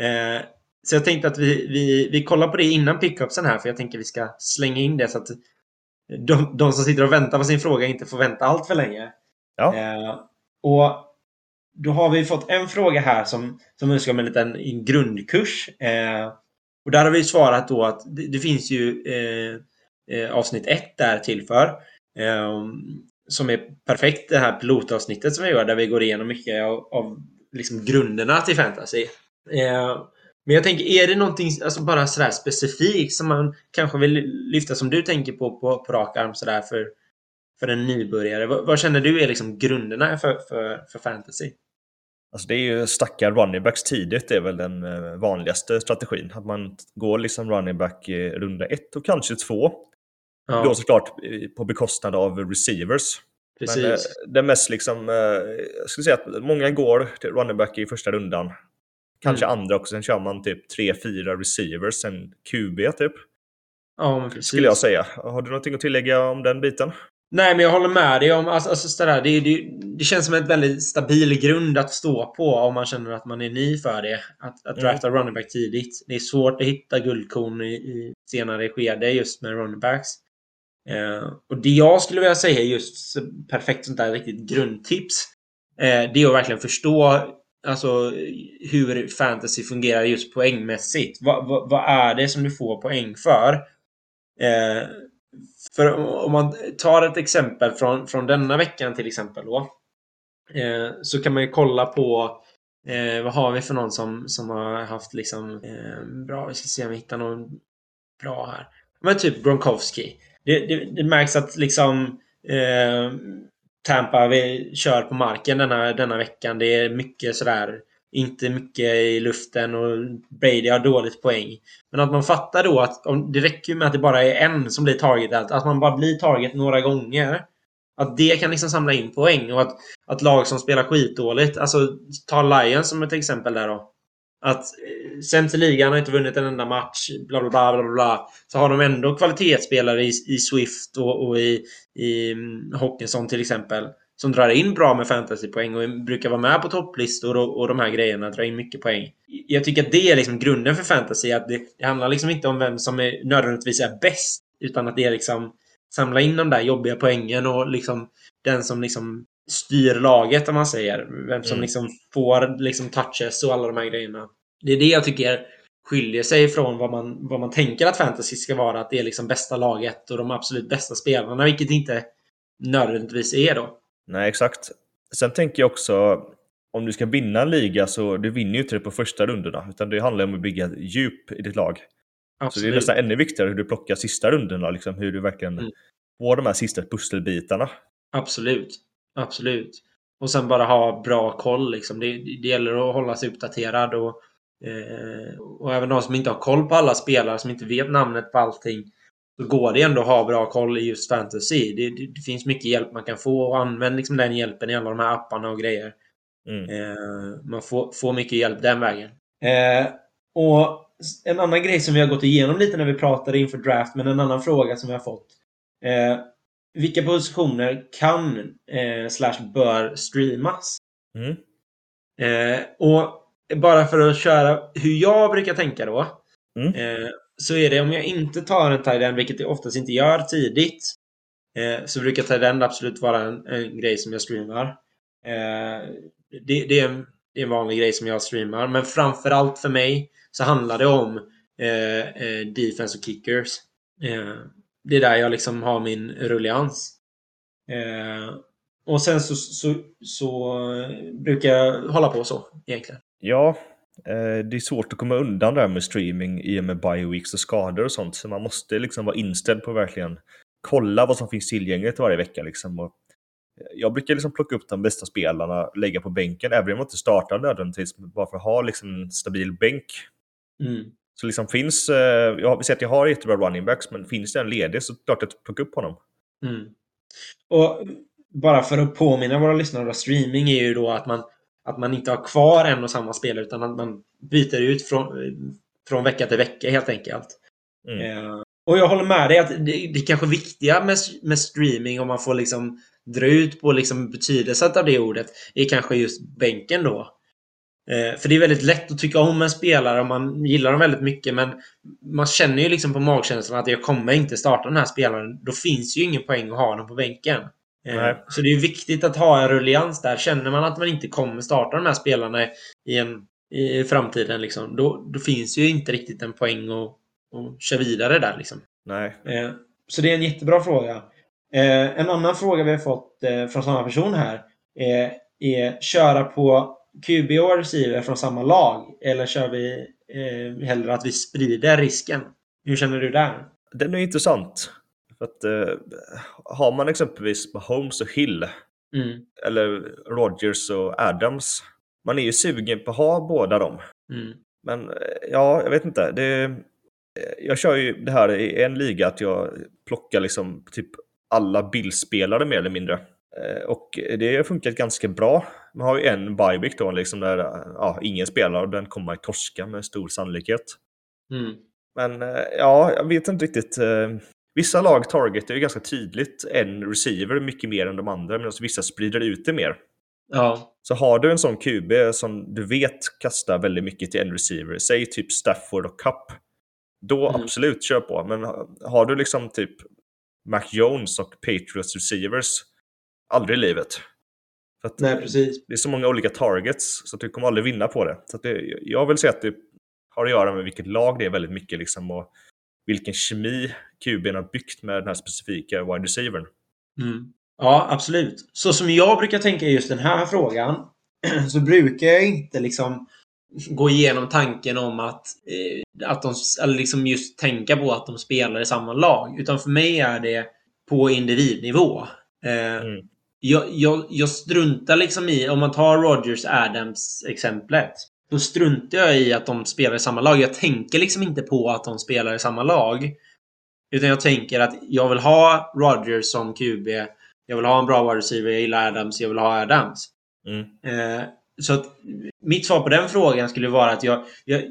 Eh, så jag tänkte att vi, vi, vi kollar på det innan pickupsen här, för jag tänker vi ska slänga in det så att de, de som sitter och väntar på sin fråga inte får vänta allt för länge. Ja. Eh, och då har vi fått en fråga här som, som önskar om en liten en grundkurs. Eh, och där har vi svarat då att det, det finns ju eh, eh, avsnitt ett där till för. Eh, som är perfekt det här pilotavsnittet som vi gör där vi går igenom mycket av, av liksom grunderna till fantasy. Eh, men jag tänker, är det någonting alltså bara sådär specifikt som man kanske vill lyfta som du tänker på på, på rak arm sådär för, för en nybörjare? Vad, vad känner du är liksom grunderna för, för, för fantasy? Alltså det är ju stacka running backs tidigt är väl den eh, vanligaste strategin. Att man går liksom running back i runda ett och kanske två. Ja, Då såklart på bekostnad av receivers. precis. Men eh, det mest liksom, eh, jag skulle säga att många går till running back i första rundan. Kanske Mm. andra också, sen kör man typ 3-4 receivers, sen QB typ. ja, men precis. Skulle jag säga. Har du någonting att tillägga om den biten? Nej, men jag håller med dig om... Alltså, alltså sådär, det, det, det känns som en väldigt stabil grund att stå på om man känner att man är ny för det. Att, att Mm. drafta running back tidigt. Det är svårt att hitta guldkorn i, i senare skede just med running backs. Eh, och det jag skulle vilja säga just perfekt sånt där riktigt grundtips. Eh, det är att verkligen förstå alltså, hur fantasy fungerar just poängmässigt. Vad, vad, vad är det som du får poäng för? Eh, för om man tar ett exempel från, från denna veckan till exempel då. Eh, så kan man ju kolla på eh, vad har vi för någon som, som har haft liksom eh, bra, vi ska se om vi hittar någon bra här. Men typ Gronkowski. Det, det, det märks att liksom eh, Tampa vi kör på marken denna, denna veckan. Det är mycket sådär inte mycket i luften och Brady har dåligt poäng. Men att man fattar då att om, det räcker ju med att det bara är en som blir target. Att, att man bara blir target några gånger. Att det kan liksom samla in poäng och att, att lag som spelar skitdåligt. Alltså ta Lions som ett exempel där då. Att sämst i ligan har inte vunnit en enda match. Bla bla bla bla bla. Så har de ändå kvalitetsspelare i, i Swift och, och i, i mm, Hawkinson till exempel. Som drar in bra med fantasypoäng och brukar vara med på topplistor och, och de här grejerna. Drar in mycket poäng. Jag tycker att det är liksom grunden för fantasy. Att det, det handlar liksom inte om vem som är, nödvändigtvis är bäst. Utan att det är liksom samla in de där jobbiga poängen och liksom den som liksom styr laget om man säger. Vem som Mm. liksom får liksom touches och alla de här grejerna. Det är det jag tycker skiljer sig från vad man, vad man tänker att fantasy ska vara. Att det är liksom bästa laget och de absolut bästa spelarna. Vilket inte nödvändigtvis är då. Nej, exakt. Sen tänker jag också, om du ska vinna en liga så du vinner ju inte det på första rundorna. Utan det handlar om att bygga djup i ditt lag. Så det är Absolut. nästan ännu viktigare hur du plockar sista rundorna. Liksom, hur du verkligen Mm. får de här sista pusselbitarna. Absolut. absolut. Och sen bara ha bra koll liksom. Det, det gäller att hålla sig uppdaterad och, eh, och även de som inte har koll på alla spelare, som inte vet namnet på allting. Så går det ändå att ha bra koll i just fantasy. Det, det, det finns mycket hjälp man kan få och använd liksom den hjälpen i alla de här apparna och grejer. Mm. Eh, man får, får mycket hjälp den vägen. Eh, och en annan grej som vi har gått igenom lite när vi pratade inför draft, men en annan fråga som vi har fått. Eh, vilka positioner kan eh, slash bör streamas? Mm. Eh, och bara för att köra hur jag brukar tänka då. Mm. Eh, så är det om jag inte tar en end, vilket jag oftast inte gör tidigt. Eh, så brukar end absolut vara en, en grej som jag streamar. Eh, det, det, är en, det är en vanlig grej som jag streamar. Men framförallt för mig så handlar det om eh, eh, defense och kickers. Eh, det är där jag liksom har min rullians. Eh, och sen så, så, så brukar jag hålla på så egentligen. Ja, eh, det är svårt att komma undan där med streaming i och med bioweeks och skador och sånt. Så man måste liksom vara inställd på att verkligen kolla vad som finns tillgängligt varje vecka. Liksom. Och jag brukar liksom plocka upp de bästa spelarna, lägga på bänken, även om jag inte startar nödvändigtvis, bara för att ha liksom en stabil bänk. Mm. Så liksom finns, eh, jag säga att jag har jättebra running backs, men finns det en ledig så klart att plocka upp honom. Mm. Och bara för att påminna våra lyssnare, streaming är ju då att man, att man inte har kvar en och samma spelare utan att man byter ut från, från vecka till vecka helt enkelt. Mm. Eh, och jag håller med dig att det, det är kanske viktiga med, med streaming om man får liksom dra ut på liksom betydelsen av det ordet är kanske just bänken då. Eh, för det är väldigt lätt att tycka om en spelare och man gillar dem väldigt mycket men man känner ju liksom på magkänslan att jag kommer inte starta den här spelaren. Då finns ju ingen poäng att ha den på bänken. Eh, Nej. så det är viktigt att ha en rullians där. Känner man att man inte kommer starta de här spelarna i, en, i framtiden liksom, då, då finns ju inte riktigt en poäng att, att köra vidare där liksom. Nej. Eh, Så det är en jättebra fråga. Eh, En annan fråga vi har fått från samma person här eh, är köra på QB och receiver från samma lag eller kör vi hellre att vi sprider risken? Hur känner du där? Den är intressant. För att, eh, har man exempelvis Holmes och Hill, Mm, eller Rodgers och Adams, man är ju sugen på att ha båda dem. mm, Men eh, ja, jag vet inte. Det, eh, jag kör ju det här i en liga att jag plockar liksom typ alla bildspelare mer eller mindre. Eh, Och det har funkat ganska bra. Man har ju en byeweek då liksom där ja, ingen spelar och den kommer att torska med stor sannolikhet. mm, Men ja, jag vet inte riktigt. Vissa lag targetar ju ganska tydligt en receiver mycket mer än de andra medan vissa sprider ut det mer. ja, Så har du en sån QB som du vet kastar väldigt mycket till en receiver, säg typ Stafford och Cup, då Mm. absolut kör på. Men har du liksom typ Mac Jones och Patriots receivers, aldrig i livet. Nej precis. det är så många olika targets så du kommer aldrig vinna på det. Så det, jag vill säga att det har att göra med vilket lag det är väldigt mycket liksom och vilken kemi QBn har byggt med den här specifika wide receivern. Mm. Ja, absolut. Så som jag brukar tänka i just den här frågan så brukar jag inte liksom gå igenom tanken om att, eh, att de, eller liksom just tänka på att de spelar i samma lag. Utan för mig är det på individnivå. Eh, Mm. jag, jag, jag struntar liksom i, om man tar Rogers Adams exemplet. Då struntar jag i att de spelar i samma lag. Jag tänker liksom inte på att de spelar i samma lag. Utan jag tänker att jag vill ha Rodgers som QB. Jag vill ha en bra wide receiver. Jag gillar Adams. Jag vill ha Adams. Mm. Eh, så att mitt svar på den frågan skulle vara att jag, jag,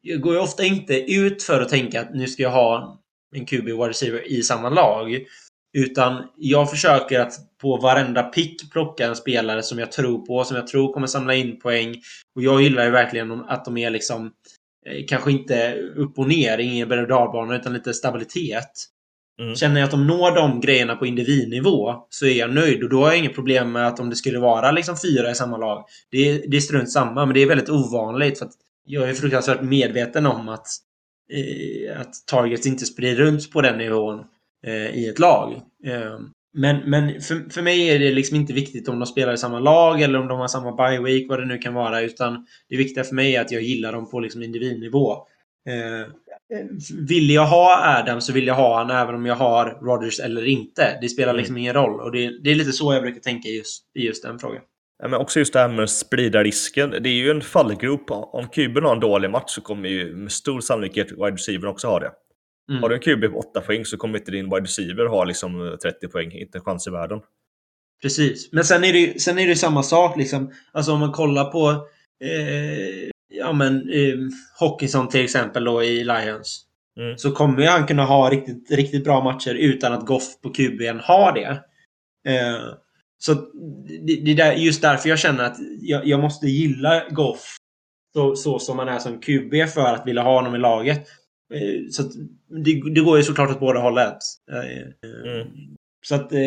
jag går ju ofta inte ut för att tänka att nu ska jag ha en QB wide receiver i samma lag. Utan jag försöker att på varenda pick plocka en spelare som jag tror på, som jag tror kommer samla in poäng. Och jag gillar ju verkligen att de är liksom eh, kanske inte upp och ner, ingen berg och dalbana, utan lite stabilitet. Mm. Känner jag att de når de grejerna på individnivå så är jag nöjd och då har jag inget problem med att om det skulle vara liksom fyra i samma lag. Det är, det är strunt samma, men det är väldigt ovanligt för jag är fruktansvärt medveten om att, eh, att targets inte sprider runt på den nivån i ett lag. Eh, men men för, för mig är det liksom inte viktigt om de spelar i samma lag eller om de har samma bye week, vad det nu kan vara, utan det viktiga för mig är att jag gillar dem på liksom individnivå. Eh, vill jag ha Adam så vill jag ha han även om jag har Rodgers eller inte. Det spelar Mm. liksom ingen roll. Och det, det är lite så jag brukar tänka just, i just den frågan. Ja, men också just det här med att sprida risken. Det är ju en fallgrop. Om kuben har en dålig match så kommer ju med stor sannolikhet wide receiver också ha det. Mm. Har du en QB på 8 poäng så kommer inte din wide receiver ha liksom 30 poäng. Inte en chans i världen. Precis. Men sen är det ju sen är det samma sak liksom. Alltså om man kollar på eh, ja men eh, Hawkinson till exempel då i Lions. Mm. Så kommer ju han kunna ha riktigt, riktigt bra matcher utan att Goff på QB'n har det. Eh, så det, det är just därför jag känner att jag, jag måste gilla Goff så, så som han är som QB för att vilja ha honom i laget. Eh, så att det, det går ju såklart åt båda hållet. Eh, Mm. så att, eh,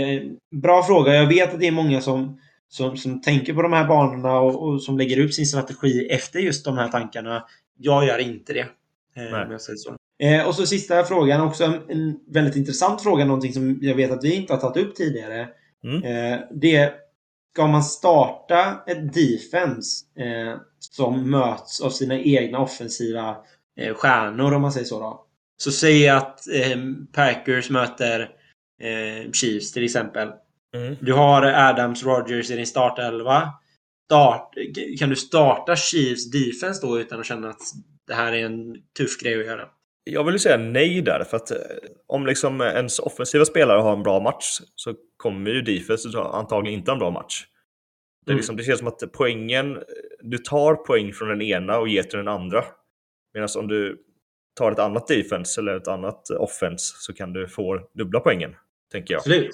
bra fråga. Jag vet att det är många som, som, som tänker på de här banorna och, och som lägger upp sin strategi efter just de här tankarna. Jag gör inte det. Eh, Nej. om jag säger så. Eh, och så sista frågan, också en, väldigt intressant fråga, någonting som jag vet att vi inte har tagit upp tidigare. Mm. Eh, det är, ska man starta ett defense eh, som möts av sina egna offensiva eh, stjärnor, om man säger så då. Så säg att eh, Packers möter eh, Chiefs till exempel. Mm. Du har Adams Rogers i din startelva. Start, kan du starta Chiefs defense då utan att känna att det här är en tuff grej att göra? Jag vill ju säga nej där, för att eh, om liksom ens offensiva spelare har en bra match så kommer ju defense antagligen inte ha en bra match. Det, är Mm. liksom, det känns som att poängen, du tar poäng från den ena och ger till den andra. Medan om du tar ett annat defense eller ett annat offense så kan du få dubbla poängen, tänker jag. Absolut.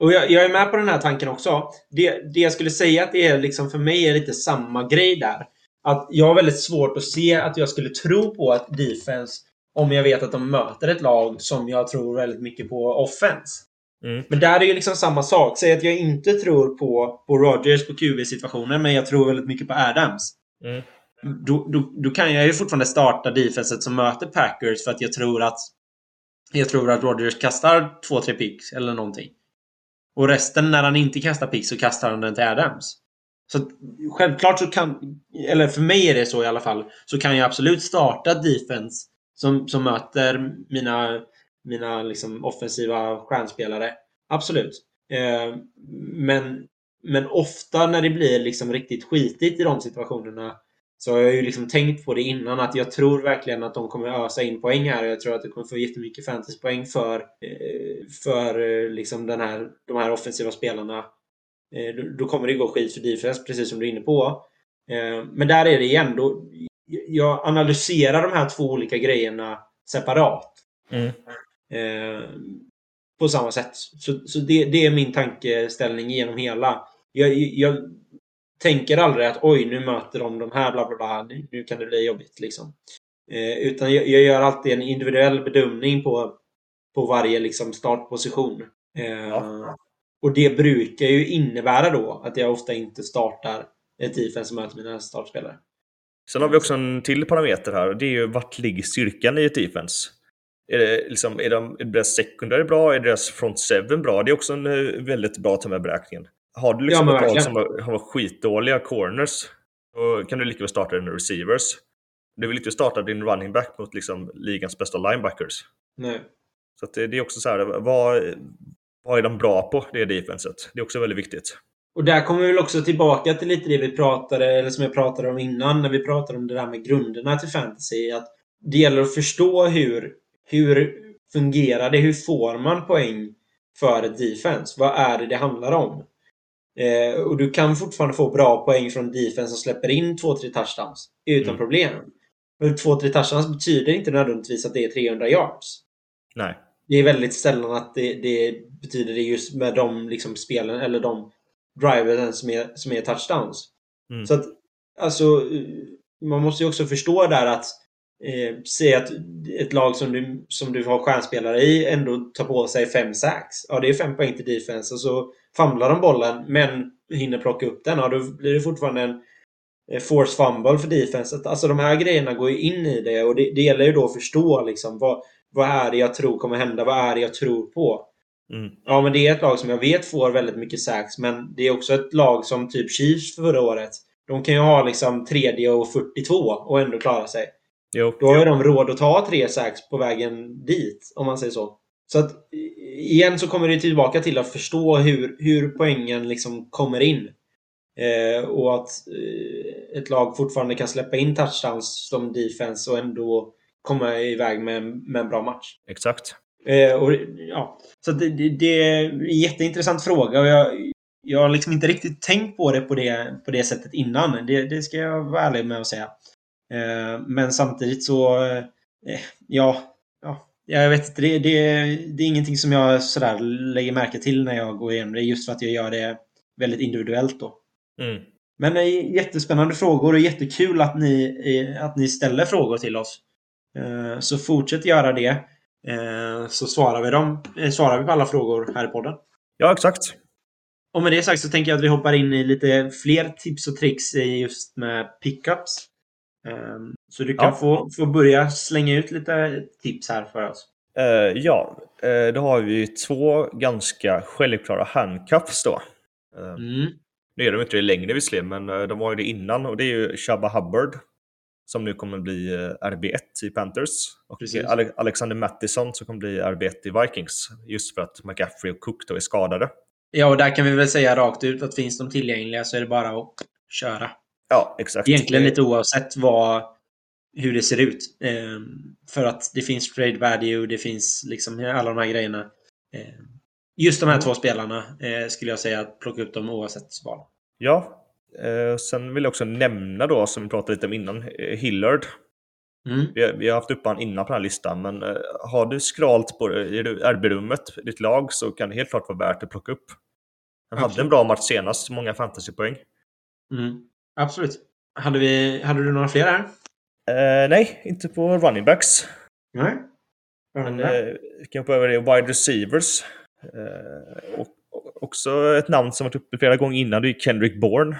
Och jag, jag är med på den här tanken också. Det, det jag skulle säga att det är liksom för mig är lite samma grej där. Att jag har väldigt svårt att se att jag skulle tro på ett defense om jag vet att de möter ett lag som jag tror väldigt mycket på offense. Mm. Men där är ju liksom samma sak. Säg att jag inte tror på, på Rodgers på QB-situationen, men jag tror väldigt mycket på Adams. Mm. Då, då, då kan jag ju fortfarande starta defenset som möter Packers för att jag tror att jag tror att Rodgers kastar två, tre picks eller någonting. Och resten, när han inte kastar picks, så kastar han den till Adams. Så att, självklart så kan, eller för mig är det så i alla fall, så kan jag absolut starta defense som, som möter mina, mina liksom offensiva stjärnspelare. Absolut. Eh, men, men ofta när det blir liksom riktigt skitigt i de situationerna så har jag ju liksom tänkt på det innan att jag tror verkligen att de kommer ösa in poäng här och jag tror att de kommer få jättemycket fantasypoäng för, eh, för eh, liksom den här, de här offensiva spelarna. Eh, då, kommer det gå skit för defense, precis som du är inne på. Men där är det igen, då, jag analyserar de här två olika grejerna separat. Mm. På samma sätt. Så, så det, det är min tankeställning genom hela. Jag, jag tänker aldrig att oj, nu möter de de här, bla bla bla, nu, nu kan det bli jobbigt. Liksom. Eh, utan jag, jag gör alltid en individuell bedömning på, på varje liksom, startposition. Eh, Ja. Och det brukar ju innebära då att jag ofta inte startar ett defense som möter mina startspelare. Sen har vi också en till parameter här och det är ju vart ligger styrkan i ett defense? Är, det, liksom, är, de, är deras secondary bra? Är deras front seven bra? Det är också en eh, väldigt bra att ta med beräkningen. Har du liksom Ja, ett lag som har, har skitdåliga corners, då kan du lika väl starta dina receivers. Du vill inte starta din running back mot liksom ligans bästa linebackers. Nej. Så det, det är också så här, vad, vad är de bra på, det defenset? Det är också väldigt viktigt. Och där kommer vi väl också tillbaka till lite det vi pratade, eller som jag pratade om innan, när vi pratade om det där med grunderna till fantasy. Att det gäller att förstå hur, hur fungerar det? Hur får man poäng för ett defense? Vad är det det handlar om? Eh, och du kan fortfarande få bra poäng från defense som släpper in 2-3 touchdowns utan Mm. problem. Men 2-3 touchdowns betyder inte nödvändigtvis att det är 300 yards. Nej. Det är väldigt sällan att det, det betyder det just med de liksom spelen eller de driversen som är, som är touchdowns. Mm. Så att alltså man måste ju också förstå där att eh, se att ett lag som du, som du har stjärnspelare i ändå tar på sig fem sacks. Ja, det är fem poäng till defense och så famlar de bollen men hinner plocka upp den. Ja, då blir det fortfarande en eh, force fumble för defenset. Alltså de här grejerna går ju in i det och det, det gäller ju då att förstå liksom vad, vad är det jag tror kommer hända? Vad är det jag tror på? Mm. Ja, men det är ett lag som jag vet får väldigt mycket sacks, men det är också ett lag som typ Chiefs förra året. De kan ju ha liksom tredje och 42 och ändå klara sig. Jo. Då har ju de råd att ta tre sax på vägen dit, om man säger så. Så att igen så kommer det tillbaka till att förstå hur, hur poängen liksom kommer in. Eh, och att eh, ett lag fortfarande kan släppa in touchdowns som defense och ändå komma iväg med, med en bra match. Exakt. Eh, och, ja, så det, det, det är en jätteintressant fråga och jag, jag har liksom inte riktigt tänkt på det på det, på det sättet innan. Det, det ska jag vara ärlig med att säga. Eh, men samtidigt så, eh, ja, ja, jag vet inte. Det, det, det är ingenting som jag sådär lägger märke till när jag går igenom det. Just för att jag gör det väldigt individuellt då. Mm. Men eh, jättespännande frågor och jättekul att ni, eh, att ni ställer frågor till oss. Eh, Så fortsätt göra det. Så svarar vi, dem, svarar vi på alla frågor här i podden. Ja, exakt. Och med det sagt så tänker jag att vi hoppar in i lite fler tips och tricks just med pickups. Så du kan Ja. få, få börja slänga ut lite tips här för oss. Eh, ja, eh, då har vi två ganska självklara handcuffs då. Eh, Mm. Nu är de inte det längre visserligen, men de var ju det innan och det är ju Shabba Hubbard som nu kommer bli eh, RB1 i Panthers och Precis. Ale- Alexander Mattison som kommer bli RB1 i Vikings just för att McCaffrey och Cook då är skadade. Ja, och där kan vi väl säga rakt ut att finns de tillgängliga så är det bara att köra. Ja, exakt. Egentligen lite oavsett vad, hur det ser ut. Ehm, för att det finns trade value, det finns liksom alla de här grejerna. Ehm, just de här två spelarna eh, skulle jag säga att plocka upp dem oavsett val. Ja, eh, sen vill jag också nämna då som vi pratade lite om innan, eh, Hillard. Mm. Vi har, vi har haft upp han innan på den här listan, men eh, har du skralt på RB-rummet, ditt lag, så kan det helt klart vara värt att plocka upp. Han hade Absolut. en bra match senast, många fantasypoäng. Mm. Absolut. Hade, vi, hade du några fler här? Eh, nej, inte på running backs. Nej. Men eh, vi kan hoppa över det. Wide receivers. Eh, och, också ett namn som varit uppe flera gånger innan, det är Kendrick Bourne.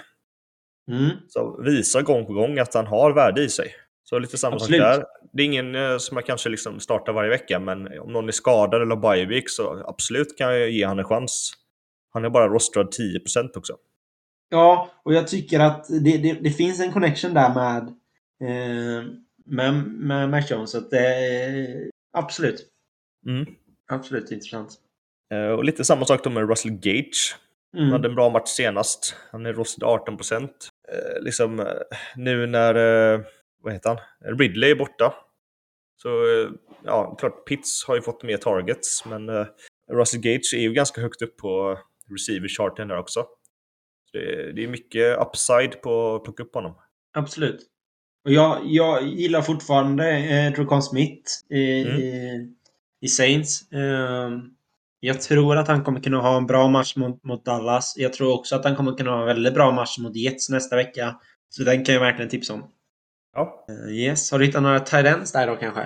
mm. Som visar gång på gång att han har värde i sig. Så lite samma Absolut. sak där. Det är ingen eh, som jag kanske liksom startar varje vecka, men om någon är skadad eller har bye så absolut kan jag ge han en chans. Han är bara rostrad 10% också. Ja, och jag tycker att det, det, det finns en connection där med, med, med Mac Jones. Så att det är absolut. Mm. Absolut intressant. Eh, och lite samma sak då med Russell Gage. Han Mm. hade en bra match senast. Han är rostad 18%. Eh, liksom eh, nu när, eh, vad heter han, Ridley är borta. Så eh, ja, klart Pitts har ju fått mer targets, men eh, Russell Gage är ju ganska högt upp på receiver-charten där också. Så det, det är mycket upside på att plocka upp honom. Absolut. Och jag, jag gillar fortfarande eh, Drocon Smith i, Mm. i, i Saints. Ehm, jag tror att han kommer kunna ha en bra match mot, mot Dallas. Jag tror också att han kommer kunna ha en väldigt bra match mot Jets nästa vecka. Så den kan jag verkligen tipsa om. Ja, Eh, yes. Har du hittat några tight ends där då kanske?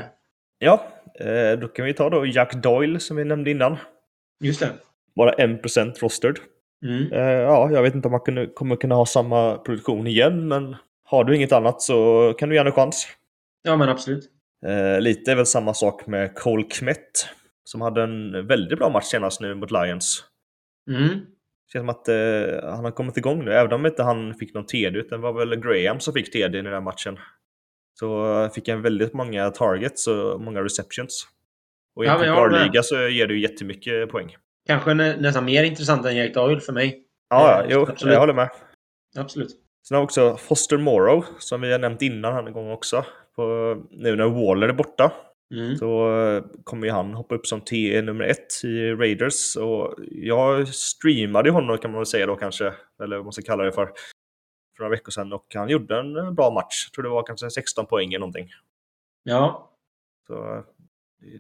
ja eh, då kan vi ta då Jack Doyle som vi nämnde innan. Just det. Bara 1% rostered. Mm. Eh, ja, jag vet inte om man kunde, kommer kunna ha samma produktion igen, men har du inget annat så kan du ge en chans. Ja, men absolut. Eh, lite är väl samma sak med Cole Kmet som hade en väldigt bra match senast nu mot Lions. Mm. Känns som att eh, han har kommit igång nu, även om inte han fick någon TD, utan det var väl Graham som fick TD i den här matchen. Så eh, fick han väldigt många targets och många receptions. Och i Ja, en med. PPR-liga så ger ju jättemycket poäng. Kanske nä, nästan mer intressant än Jack Doyle för mig. Ja, ja Eh, jo, absolut. jag håller med. Absolut. Sen har vi också Foster Morrow, som vi har nämnt innan han en gång också. På, nu när Waller är borta Mm. så eh, kommer ju han hoppa upp som T nummer ett i Raiders. Och jag streamade honom kan man väl säga då kanske, eller vad man ska kalla det för, för några veckor sedan. Och han gjorde en eh, bra match. Jag tror det var kanske 16 poäng eller någonting. Ja. Så eh,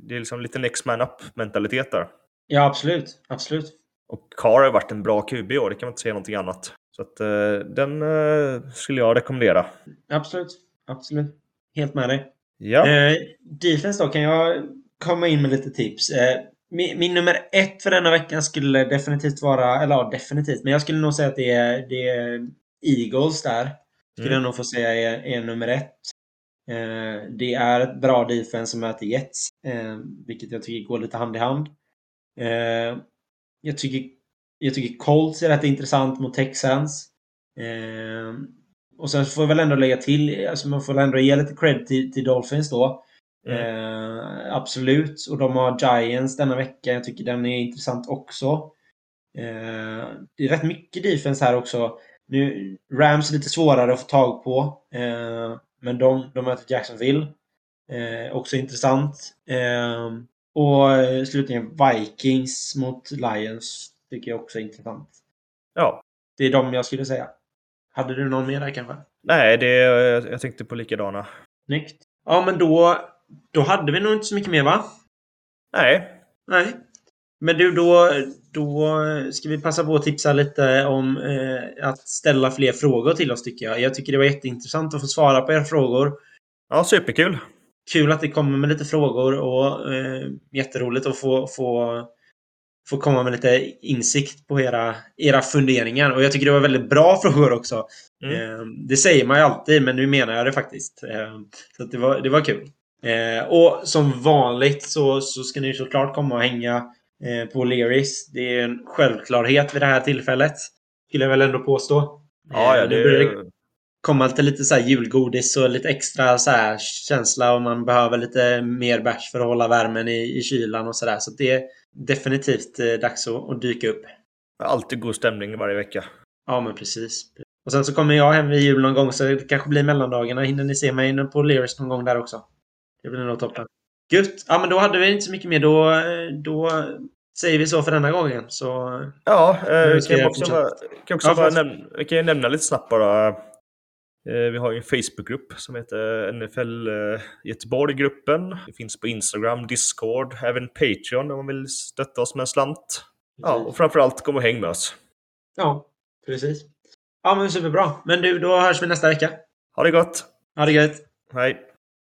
det är liksom lite next man up mentalitet där. ja, absolut. Absolut. Och Carr har varit en bra QB i år, det kan man inte säga någonting annat. Så att eh, den eh, skulle jag rekommendera. Absolut. Absolut. Helt med dig. Ja, Eh, defense då, kan jag komma in med lite tips? Eh, min, min nummer ett för denna veckan skulle definitivt vara, eller ja, definitivt, men jag skulle nog säga att det är, det är Eagles där. Skulle Mm. jag nog få säga är, är nummer ett. Eh, det är ett bra defense som möter Jets, eh, vilket jag tycker går lite hand i hand. Eh, jag, tycker, jag tycker Colts är rätt intressant mot Texans. Eh, och sen får jag väl ändå lägga till, alltså man får väl ändå ge lite cred till, till Dolphins då. Mm. Eh, absolut. Och de har Giants denna vecka. Jag tycker den är intressant också. Eh, det är rätt mycket defense här också. Nu, Rams är lite svårare att få tag på. Eh, men de, de möter Jacksonville. Eh, också intressant. Eh, och slutligen Vikings mot Lions tycker jag också är intressant. Ja. Det är de jag skulle säga. Hade du någon mer där kanske? Nej, det, jag tänkte på likadana. Snyggt. Ja, men då, då hade vi nog inte så mycket mer va? Nej. Nej. Men du, då, då ska vi passa på att tipsa lite om eh, att ställa fler frågor till oss tycker jag. Jag tycker det var jätteintressant att få svara på era frågor. Ja, superkul. Kul att det kommer med lite frågor och eh, jätteroligt att få, få, få komma med lite insikt på era, era funderingar. Och jag tycker det var väldigt bra frågor också. Mm. Eh, det säger man ju alltid, men nu menar jag det faktiskt. Eh, så det, var, det var kul. Eh, och som vanligt så, så ska ni såklart komma och hänga eh, på Leris. Det är en självklarhet vid det här tillfället. Skulle jag väl ändå påstå. Ja, ja, det det, komma lite, lite så här julgodis och lite extra så känsla och man behöver lite mer bärs för att hålla värmen i, i kylan och sådär. Så det är definitivt eh, dags att, att dyka upp. alltid god stämning varje vecka. Ja, men precis. Och sen så kommer jag hem vid jul någon gång så det kanske blir mellandagarna. Hinner ni se mig inne på Leris någon gång där också? Det blir nog toppen. Gött! Ja, men då hade vi inte så mymycket mer. Då, eh, då säger vi så för denna gågen. Så Ja, eh, vi kan också, bara, kan också Ja, bara fast- nämna, vi kan nämna lite snabbt bara. Eh, vi har ju en Facebookgrupp som heter NFL eh, Göteborg-gruppen. Det finns på Instagram, Discord, även Patreon om man vill stötta oss med en slant. Ja, och framförallt kom och häng med oss. ja, precis. Ja, men superbra. Men du, då hörs vi nästa vecka. Ha det gott! Ha det gött! Hej!